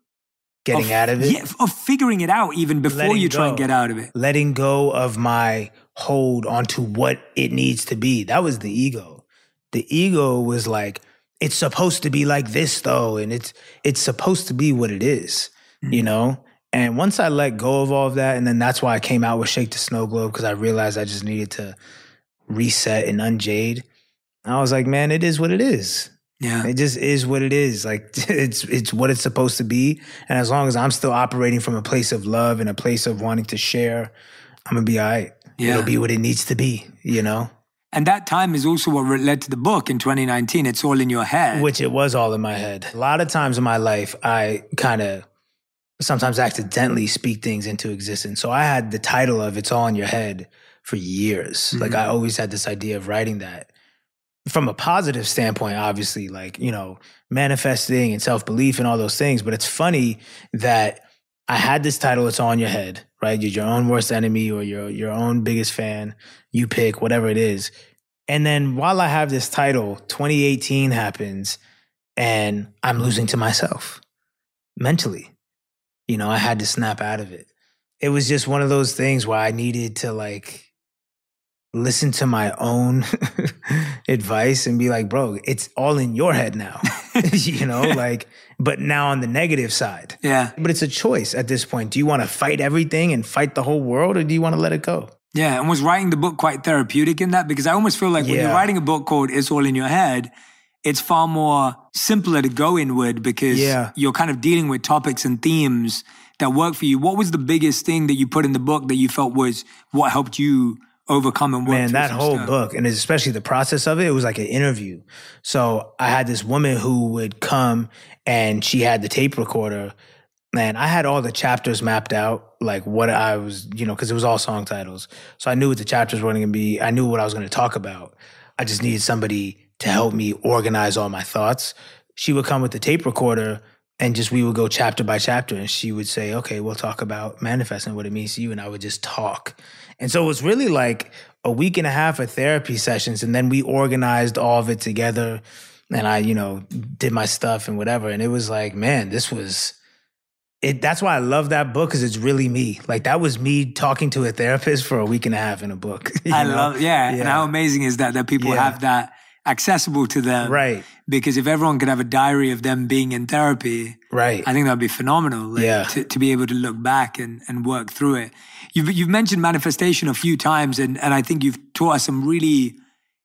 Getting of, out of it. Yeah, of figuring it out even before Letting you try and get out of it. letting go of my hold onto what it needs to be. That was the ego. The ego was like, it's supposed to be like this though, and it's it's supposed to be what it is, you mm. know? And once I let go of all of that, and then that's why I came out with Shake the Snow Globe, because I realized I just needed to reset and unjade. I was like, man, it is what it is. Yeah. It just is what it is. Like *laughs* it's it's what it's supposed to be. And as long as I'm still operating from a place of love and a place of wanting to share, I'm gonna be all right. Yeah. It'll be what it needs to be, you know? And that time is also what led to the book in 2019. It's all in your head. Which it was all in my head. A lot of times in my life, I kind of sometimes accidentally speak things into existence. So I had the title of It's All in Your Head for years. Like I mm-hmm. always had this idea of writing that. From a positive standpoint, obviously, like, you know, manifesting and self belief and all those things. But it's funny that I had this title, It's on Your Head, right? You're your own worst enemy or your, your own biggest fan. You pick whatever it is. And then while I have this title, 2018 happens and I'm losing to myself mentally. You know, I had to snap out of it. It was just one of those things where I needed to like listen to my own *laughs* advice and be like, bro, it's all in your head now. *laughs* *laughs* you know, like, but now on the negative side. yeah. But it's a choice at this point. Do you want to fight everything and fight the whole world or do you want to let it go? Yeah. And was writing the book quite therapeutic in that? Because I almost feel like when you're writing a book called It's All in Your Head, it's far more simpler to go inward because Yeah. you're kind of dealing with topics and themes that work for you. What was the biggest thing that you put in the book that you felt was what helped you overcome and Man, that whole stuff? book, and especially the process of it, it was like an interview. So I had this woman who would come and she had the tape recorder. And I had all the chapters mapped out, like what I was, you know, because it was all song titles. So I knew what the chapters were going to be. I knew what I was going to talk about. I just needed somebody to help me organize all my thoughts. She would come with the tape recorder and just we would go chapter by chapter and she would say okay we'll talk about manifesting what it means to you and i would just talk and so it was really like a week and a half of therapy sessions and then we organized all of it together and i you know did my stuff and whatever and it was like man this was it that's why i love that book because it's really me like that was me talking to a therapist for a week and a half in a book *laughs* I know? love, yeah. And how amazing is that that people Yeah. have that accessible to them? right Because if everyone could have a diary of them being in therapy, right I think that would be phenomenal. like, Yeah. To, to be able to look back and, and work through it. You've, you've mentioned manifestation a few times, and, and I think you've taught us some really,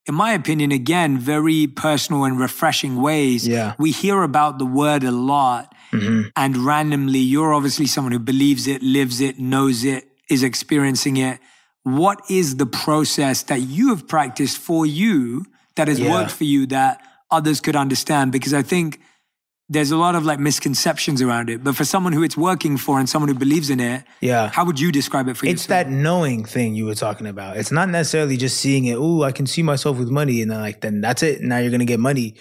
in my opinion, again, very personal and refreshing ways. Yeah. We hear about the word a lot, Mhm. and randomly, you're obviously someone who believes it, lives it, knows it, is experiencing it. What is the process that you have practiced for you that has Yeah. worked for you that others could understand? Because I think there's a lot of like misconceptions around it. But for someone who it's working for and someone who believes in it, yeah how would you describe it for you? It's yourself? that knowing thing you were talking about. It's not necessarily just seeing it. Ooh, I can see myself with money, and then like then that's it. Now you're gonna get money.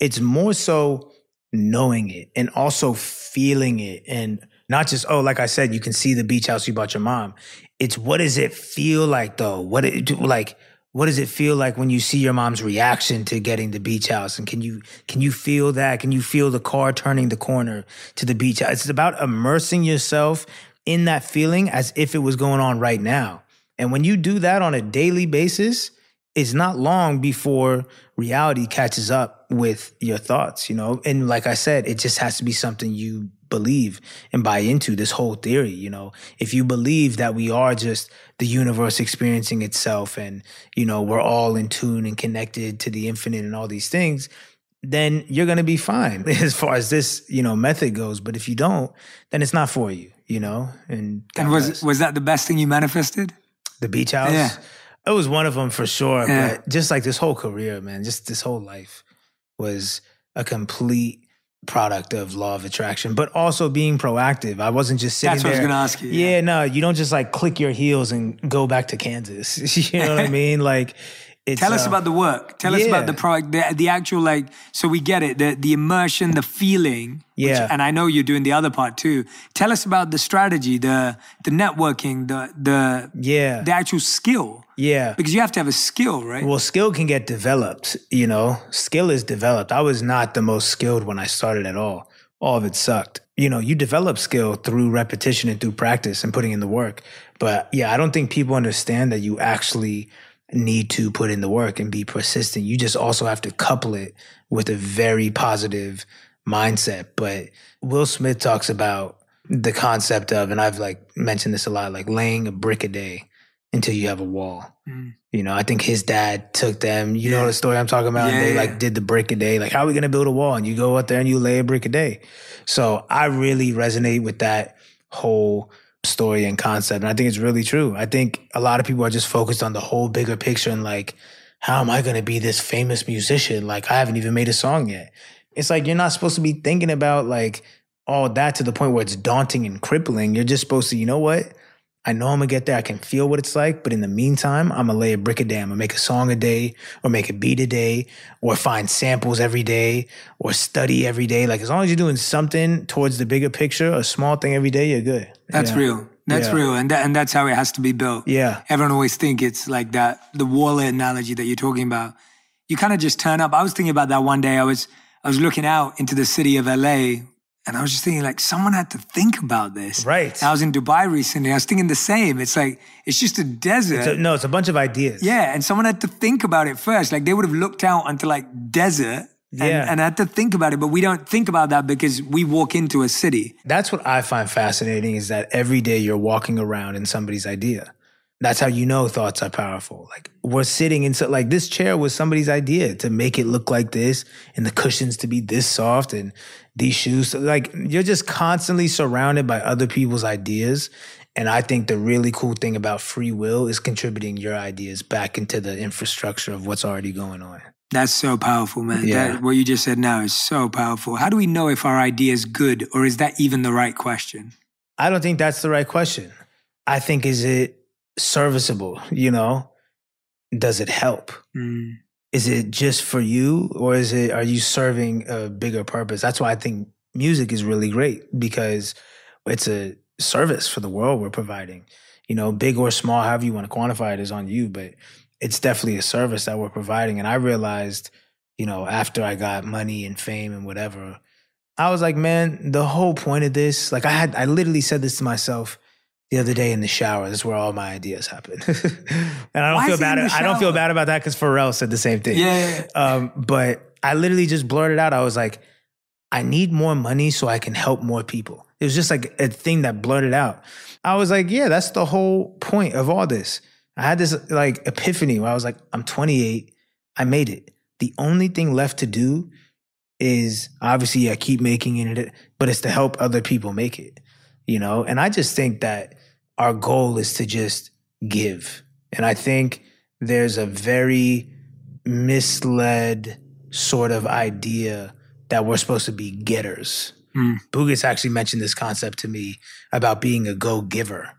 It's more so knowing it and also feeling it, and not just oh, like I said, you can see the beach house you bought your mom. It's what does it feel like though? What it like? What does it feel like when you see your mom's reaction to getting the beach house? And can you can you feel that? Can you feel the car turning the corner to the beach house? It's about immersing yourself in that feeling as if it was going on right now. And when you do that on a daily basis it's not long before reality catches up with your thoughts you know? And like i said it just has to be something you believe and buy into this whole theory you know? If you believe that we are just the universe experiencing itself and you know we're all in tune and connected to the infinite and all these things then you're going to be fine *laughs* as far as this you know method goes. But if you don't then it's not for you you know? And and was was that the best thing you manifested? The beach house? Yeah. It was one of them for sure Yeah. but just like this whole career man just this whole life was a complete product of law of attraction but also being proactive i wasn't just sitting there. That's what I was gonna ask you, yeah. yeah. no you don't just like click your heels and go back to kansas *laughs* you know what i *laughs* mean like it's, Tell us uh, about the work. Tell us about the product, the, the actual like. So we get it, the the immersion, the feeling. which- Yeah. and I know you're doing the other part too. Tell us about the strategy, the the networking, the the yeah the actual skill, yeah because you have to have a skill, right? Well, skill can get developed, you know. Skill is developed. I was not the most skilled when I started at all. All of it sucked. You know, you develop skill through repetition and through practice and putting in the work. But yeah, I don't think people understand that you actually need to put in the work and be persistent. You just also have to couple it with a very positive mindset. But Will Smith talks about the concept of, and I've like mentioned this a lot, like laying a brick a day until you have a wall. Mm. You know, I think his dad took them. You know the story I'm talking about. Yeah, they yeah. like did the brick a day. Like, how are we gonna build a wall? And you go out there and you lay a brick a day. So I really resonate with that whole story and concept. And I think it's really true. I think a lot of people are just focused on the whole bigger picture and like, how am I gonna be this famous musician? Like, I haven't even made a song yet. It's like you're not supposed to be thinking about like all that to the point where it's daunting and crippling. You're just supposed to, you know what? I know I'm gonna get there. I can feel what it's like. But in the meantime, I'm gonna lay a brick a day. I'm gonna make a song a day or make a beat a day or find samples every day or study every day. Like as long as you're doing something towards the bigger picture, a small thing every day, you're good. That's Yeah. real. That's Yeah. real, and that, and that's how it has to be built. Yeah. Everyone always think it's like that. The wallet analogy that you're talking about. You kind of just turn up. I was thinking about that one day. I was I was looking out into the city of LA, and I was just thinking like someone had to think about this. Right. I was in Dubai recently. I was thinking the same. It's like it's just a desert. So, no, it's a bunch of ideas. yeah, and someone had to think about it first. Like they would have looked out onto like desert. And, Yeah. and had to think about it, but we don't think about that because we walk into a city. That's what I find fascinating is that every day you're walking around in somebody's idea. That's how you know thoughts are powerful. Like we're sitting in so like this chair was somebody's idea to make it look like this and the cushions to be this soft and these shoes. So, like you're just constantly surrounded by other people's ideas. And I think the really cool thing about free will is contributing your ideas back into the infrastructure of what's already going on. That's so powerful, man. Yeah. That, what you just said now is so powerful. How do we know if our idea is good or is that even the right question? I don't think that's the right question. I think is it serviceable, you know? Does it help? Mm. Is it just for you or is it are you serving a bigger purpose? That's why I think music is really great because it's a service for the world we're providing. You know, big or small, however you want to quantify it is on you, but it's definitely a service that we're providing. And I realized, you know, after I got money and fame and whatever, I was like, man, the whole point of this, like I had, I literally said this to myself the other day in the shower. This is where all my ideas happen. *laughs* and I don't Why feel bad. I don't feel bad about that because Pharrell said the same thing. Yeah. Um, but I literally just blurted out. I was like, I need more money so I can help more people. It was just like a thing that blurted out. I was like, yeah, that's the whole point of all this. I had this like epiphany where I was like, I'm 28. I made it. The only thing left to do is obviously, yeah, keep making it, but it's to help other people make it, you know? And I just think that our goal is to just give. And I think there's a very misled sort of idea that we're supposed to be getters. Mm. Bugus actually mentioned this concept to me about being a go giver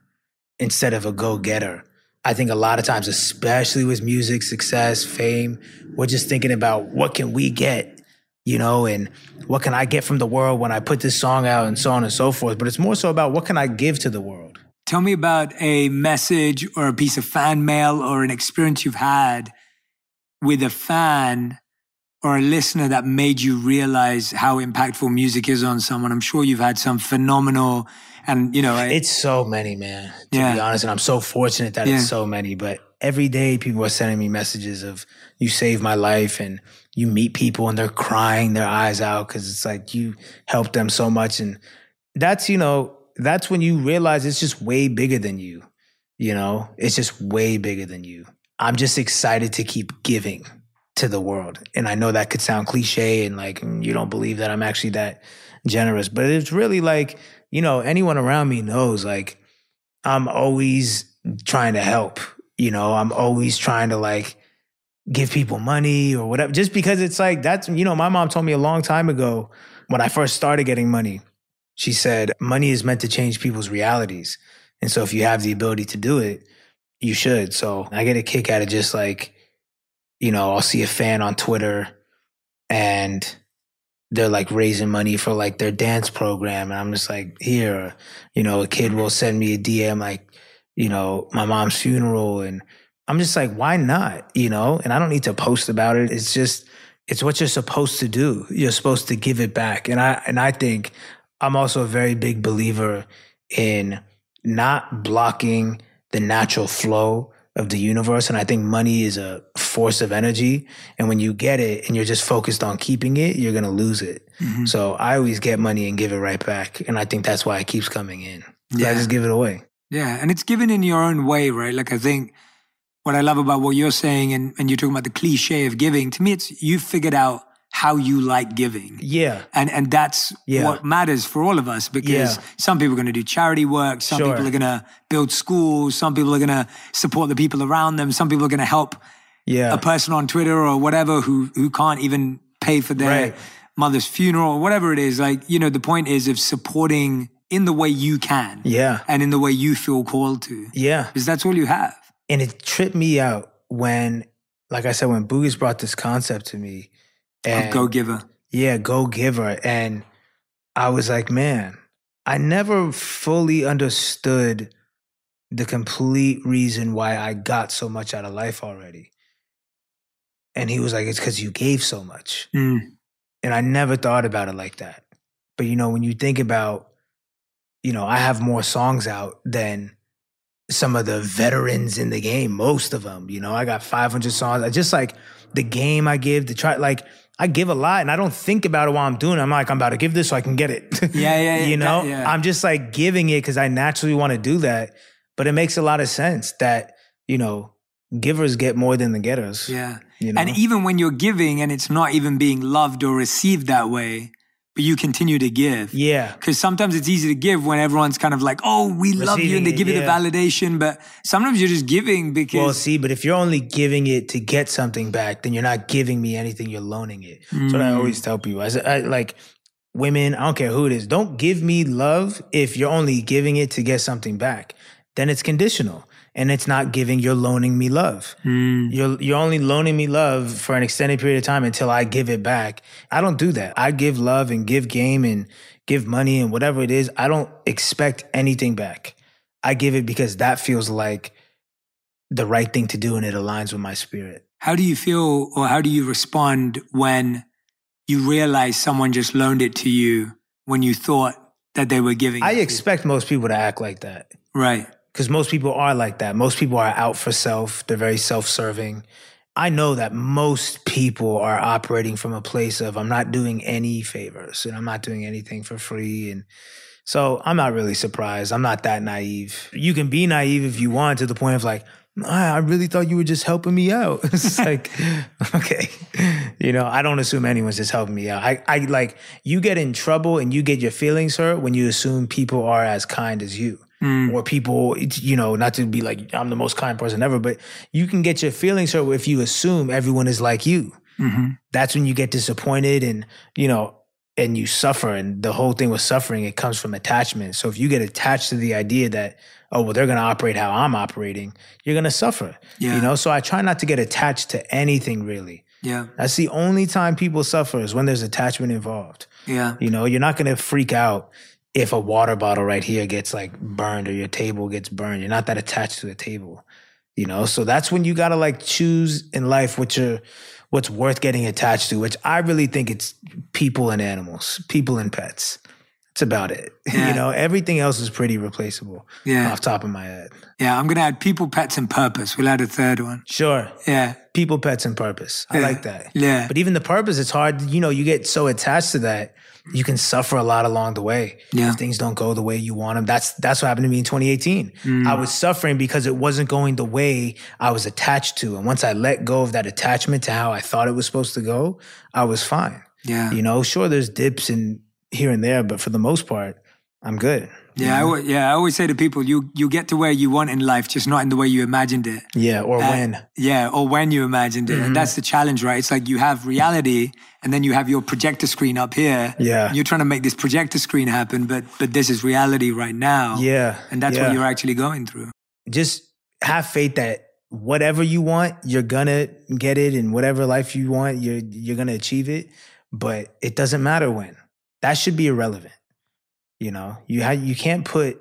instead of a go getter. I think a lot of times, especially with music, success, fame, we're just thinking about what can we get, you know, and what can I get from the world when I put this song out and so on and so forth. But it's more so about what can I give to the world. Tell me about a message or a piece of fan mail or an experience you've had with a fan or a listener that made you realize how impactful music is on someone. I'm sure you've had some phenomenal and you know I, It's so many, man. To Yeah. be honest, and I'm so fortunate that Yeah. it's so many. But every day, people are sending me messages of "You saved my life," and you meet people and they're crying their eyes out because it's like you helped them so much, and that's you know that's when you realize it's just way bigger than you. You know, it's just way bigger than you. I'm just excited to keep giving to the world, and I know that could sound cliche and like mm, you don't believe that I'm actually that generous, but it's really like you know, anyone around me knows like I'm always trying to help. You know, I'm always trying to like give people money or whatever. Just because it's like that's you know, my mom told me a long time ago when I first started getting money. She said money is meant to change people's realities. And so if you have the ability to do it, you should. So I get a kick out of just like, you know, I'll see a fan on Twitter and they're like raising money for like their dance program. And I'm just like, here, you know, a kid will send me a DM like, you know, my mom's funeral. And I'm just like, why not? You know, and I don't need to post about it. It's just, it's what you're supposed to do. You're supposed to give it back. And I, and I think I'm also a very big believer in not blocking the natural flow of the universe. And I think money is a force of energy. And when you get it and you're just focused on keeping it, you're going to lose it. Mhm. So I always get money and give it right back. And I think that's why it keeps coming in. Yeah. I just give it away. Yeah, and it's given in your own way, right? Like I think what I love about what you're saying and, and you're talking about the cliche of giving, to me it's you figured out how you like giving. Yeah. And and that's Yeah. what matters for all of us because Yeah. some people are going to do charity work, some Sure. people are going to build schools, some people are going to support the people around them, some people are going to help Yeah. a person on Twitter or whatever who who can't even pay for their Right. mother's funeral or whatever it is. Like, you know, the point is of supporting in the way you can yeah. and in the way you feel called to. Yeah. Because that's all you have. And it tripped me out when, like I said, when Bugus brought this concept to me. And go giver. yeah, go giver. And I was like, man, I never fully understood the complete reason why I got so much out of life already. And he was like, it's because you gave so much. Mm. And I never thought about it like that. But you know, when you think about, you know, I have more songs out than some of the veterans in the game, most of them. You know, I got 500 songs. I just like the game I give to try, like, I give a lot and I don't think about it while I'm doing it. I'm like, I'm about to give this so I can get it. Yeah, yeah, yeah, *laughs* you know, yeah. I'm just like giving it because I naturally want to do that. But it makes a lot of sense that, you know, givers get more than the getters. Yeah. You know? And even when you're giving and it's not even being loved or received that way, but you continue to give. yeah. Because sometimes it's easy to give when everyone's kind of like, oh, we love you, and they Receiving it, give you the validation. But sometimes you're just giving because. Well, see, but if you're only giving it to get something back, then you're not giving me anything. You're loaning it. That's what I Mm. always tell people. I, I like women. I don't care who it is. Don't give me love if you're only giving it to get something back. Then it's conditional, and it's not giving. You're loaning me love. Mm. You're you're only loaning me love for an extended period of time until I give it back. I don't do that. I give love and give game and give money and whatever it is. I don't expect anything back. I give it because that feels like the right thing to do and it aligns with my spirit. How do you feel or how do you respond when you realize someone just loaned it to you when you thought that they were giving? I it to you? expect most people to act like that Right. Because most people are like that. Most people are out for self. They're very self-serving. I know that most people are operating from a place of I'm not doing any favors and I'm not doing anything for free and so I'm not really surprised. I'm not that naive. You can be naive if you want to the point of like, "Ah, I really thought you were just helping me out. *laughs* it's *laughs* like, okay. You know, I don't assume anyone's just helping me out. I, I like, you get in trouble and you get your feelings hurt when you assume people are as kind as you. Mm. Or people, you know, not to be like, I'm the most kind person ever, but you can get your feelings hurt if you assume everyone is like you hmm that's when you get disappointed and you know and you suffer and the whole thing with suffering it comes from attachment so if you get attached to the idea that oh well they're going to operate how i'm operating you're going to suffer Yeah. you know so i try not to get attached to anything really Yeah. that's the only time people suffer is when there's attachment involved Yeah. you know you're not going to freak out if a water bottle right here gets like burned or your table gets burned. You're not that attached to the table, you know? So that's when you gotta like choose in life what you're, what's worth getting attached to, which I really think it's people and animals, people and pets. That's about it. *laughs* Yeah. You know, everything else is pretty replaceable Yeah. off top of my head. Yeah, I'm to add people, pets, and purpose. We'll add a third one. Sure. Yeah. People, pets, and purpose. I Yeah. like that. Yeah. But even the purpose, it's hard. You know, you get so attached to that, you can suffer a lot along the way. Yeah. If things don't go the way you want them. That's that's what happened to me in 2018. Mm. I was suffering because it wasn't going the way I was attached to. And once I let go of that attachment to how I thought it was supposed to go, I was fine. Yeah. You know, sure, there's dips and here and there, but for the most part, I'm good. Yeah, I, al- yeah. I always say to people, you you get to where you want in life, just not in the way you imagined it. Yeah. Or Uh, when. Yeah, or when you imagined it. Mm-hmm. And that's the challenge, right? It's like you have reality and then you have your projector screen up here. Yeah. You're trying to make this projector screen happen, but but this is reality right now. Yeah. And that's yeah. what you're actually going through. just have faith that whatever you want, you're gonna get it, and whatever life you want, you're you're gonna achieve it. But it doesn't matter when. That should be irrelevant. You know, you ha- you can't put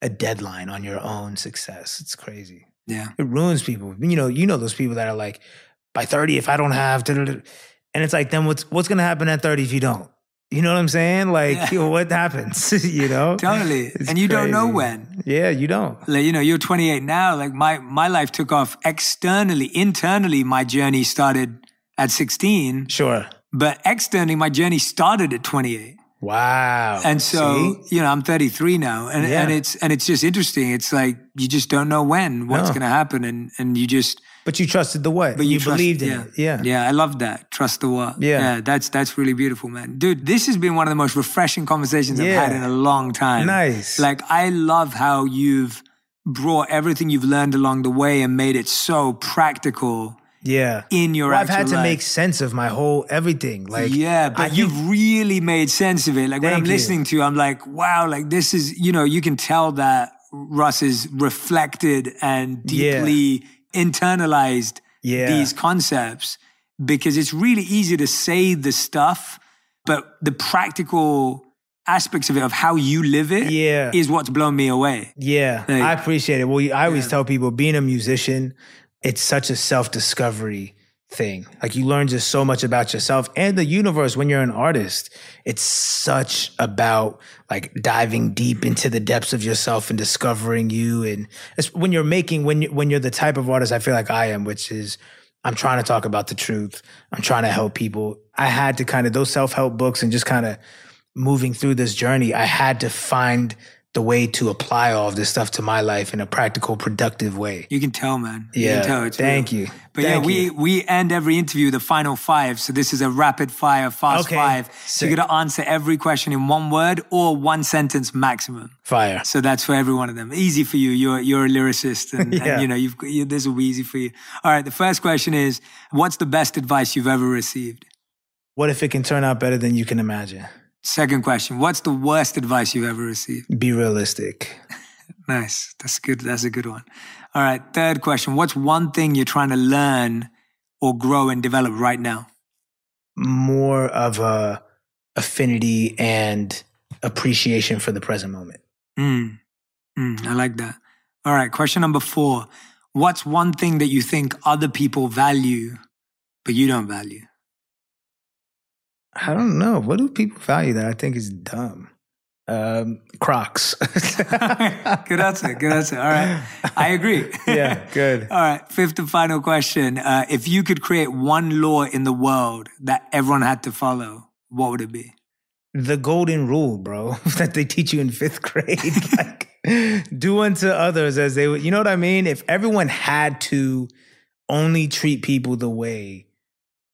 a deadline on your own success. It's crazy. Yeah. It ruins people. You know, you know those people that are like, by thirty, if I don't have, da-da-da," and it's like, then what's what's gonna happen at thirty if you don't? You know what I'm saying? Like, Yeah. you *laughs* know, what happens? *laughs* you know, Totally. *laughs* It's and you don't know when. Yeah, you don't. like you know you're 28 now like my my life took off externally internally my journey started at 16 Sure. but externally my journey started at 28 Wow. and so See? you know i'm 33 now and, Yeah. and it's and it's just interesting it's like you just don't know when what's No. going to happen and and you just But you trusted the what? but you, trust- believed in yeah. it. Yeah. yeah i love that trust the what Yeah. that's that's really beautiful man dude this has been one of the most refreshing conversations i've had in a long time Nice. like i love how you've brought everything you've learned along the way and made it so practical Yeah. in your Well, I've had to life. make sense of my whole everything. Like yeah, but I you've really made sense of it. Like when I'm Thank you. listening to you, I'm like, wow, like this is, you know, you can tell that Russ is reflected and Yeah. deeply internalized Yeah. these concepts because it's really easy to say the stuff, but the practical aspects of it, of how you live it, Yeah. is what's blown me away. Yeah, Like- I appreciate it. Well, I always Yeah. tell people being a musician, it's such a self discovery thing. Like you learn just so much about yourself and the universe when you're an artist. It's such about like diving deep into the depths of yourself and discovering you. And when you're making when you, when you're the type of artist I feel like I am, which is I'm trying to talk about the truth. I'm trying to help people. I had to kind of those self help books and just kind of moving through this journey, I had to find the way to apply all of this stuff to my life in a practical, productive way. You can tell, man. You Yeah. can tell it's Thank real. you. But Thank yeah, we you. we end every interview the final five. So this is a rapid fire, fast Okay. five. So you got to answer every question in one word or one sentence maximum. Fire. So that's for every one of them. Easy for you. You're you're a lyricist, and, *laughs* Yeah. and you know you've you, this will be easy for you. All right. The first question is, what's the best advice you've ever received? What if it can turn out better than you can imagine? Second question, what's the worst advice you've ever received? Be realistic. *laughs* Nice. That's good. That's a good one. All right. Third question, what's one thing you're trying to learn or grow and develop right now? More of a affinity and appreciation for the present moment. Mm. Mm, I like that. All right. Question number four. What's one thing that you think other people value, but you don't value? I don't know. What do people value that I think is dumb? Um, Crocs. *laughs* good answer. Good answer. All right. I agree. *laughs* yeah, good. *laughs* All right. Fifth and final question. Uh, if you could create one law in the world that everyone had to follow, what would it be? the golden rule, bro, that they teach you in fifth grade. like, do unto others as they would. You know what I mean? If everyone had to only treat people the way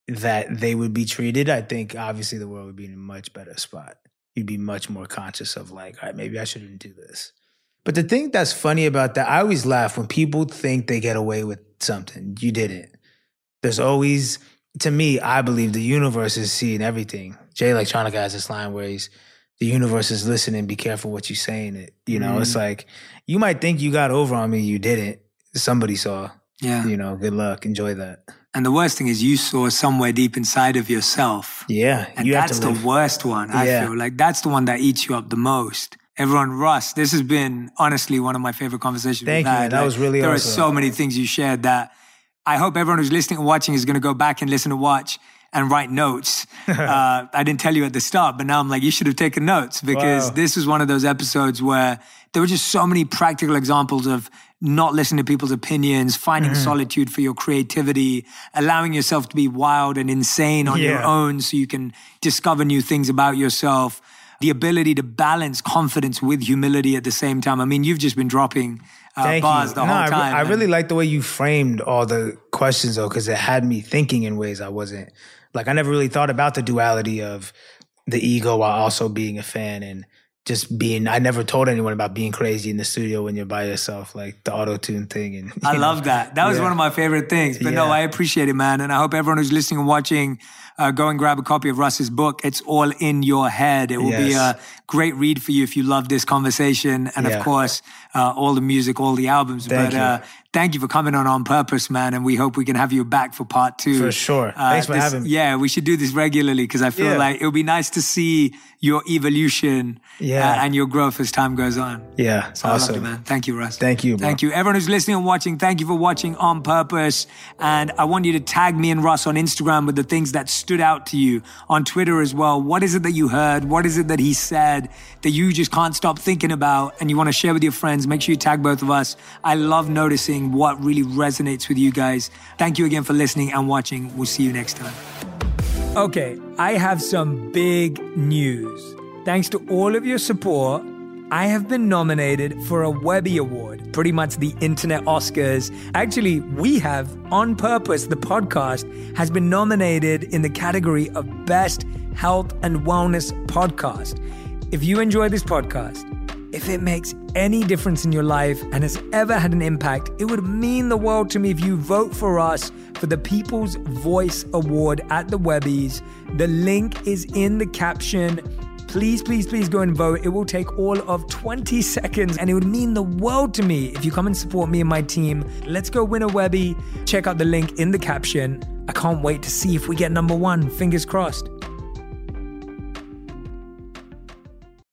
that they would be treated, I think obviously the world would be in a much better spot. You'd be much more conscious of like, all right, maybe I shouldn't do this. But the thing that's funny about that, I always laugh when people think they get away with something. You didn't. There's always, to me, I believe the universe is seeing everything. Jay Electronica has this line where he's, the universe is listening, be careful what you're saying it. You know, it's mm-hmm. like, you might think you got over on me, you didn't. Somebody saw, Yeah. you know, good luck, enjoy that. And the worst thing is you saw somewhere deep inside of yourself. Yeah. And you that's the worst one, I Yeah. feel. Like that's the one that eats you up the most. Everyone, Russ, this has been honestly one of my favorite conversations. Thank you. had. That Like, was really There awesome. are so many things you shared that I hope everyone who's listening and watching is going to go back and listen to watch and write notes. *laughs* uh, I didn't tell you at the start, but now I'm like, you should have taken notes because Wow. this was one of those episodes where there were just so many practical examples of not listening to people's opinions, finding Mm-hmm. solitude for your creativity, allowing yourself to be wild and insane on your own so you can discover new things about yourself. The ability to balance confidence with humility at the same time. I mean, you've just been dropping uh, bars you. the No, whole I re- time. I, really like the way you framed all the questions though, because it had me thinking in ways I wasn't like I never really thought about the duality of the ego while also being a fan and just being I never told anyone about being crazy in the studio when you're by yourself, like the auto tune thing and *laughs* I know. love that. That was Yeah. one of my favorite things. But no, I appreciate it, man. And I hope everyone who's listening and watching, uh, go and grab a copy of Russ's book. It's all in your head. It will be a great read for you if you love this conversation. And Yeah. of course, uh, all the music, all the albums. Thank but you. Uh, thank you for coming on on purpose, man. And we hope we can have you back for part two. For sure. Thanks for this- having me. Yeah, we should do this regularly because I feel Yeah. like it would be nice to see your evolution Yeah. uh, and your growth as time goes on. Yeah, So I loved awesome. it, man. Thank you, Russ. Thank you, bro. Thank you. Everyone who's listening and watching, thank you for watching on purpose. And I want you to tag me and Russ on Instagram with the things that stood out to you on Twitter as well. What is it that you heard? What is it that he said that you just can't stop thinking about and you want to share with your friends? Make sure you tag both of us. I love noticing what really resonates with you guys. Thank you again for listening and watching. We'll see you next time. Okay, I have some big news. Thanks to all of your support, I have been nominated for a Webby Award, pretty much the Internet Oscars. Actually, we have, on purpose, the podcast has been nominated in the category of Best Health and Wellness Podcast. If you enjoy this podcast, if it makes any difference in your life and has ever had an impact, it would mean the world to me if you vote for us for the People's Voice Award at the Webbies. The link is in the caption. Please, please, please go and vote. It will take all of 20 seconds and it would mean the world to me if you come and support me and my team. Let's go win a Webby. Check out the link in the caption. I can't wait to see if we get number one. Fingers crossed.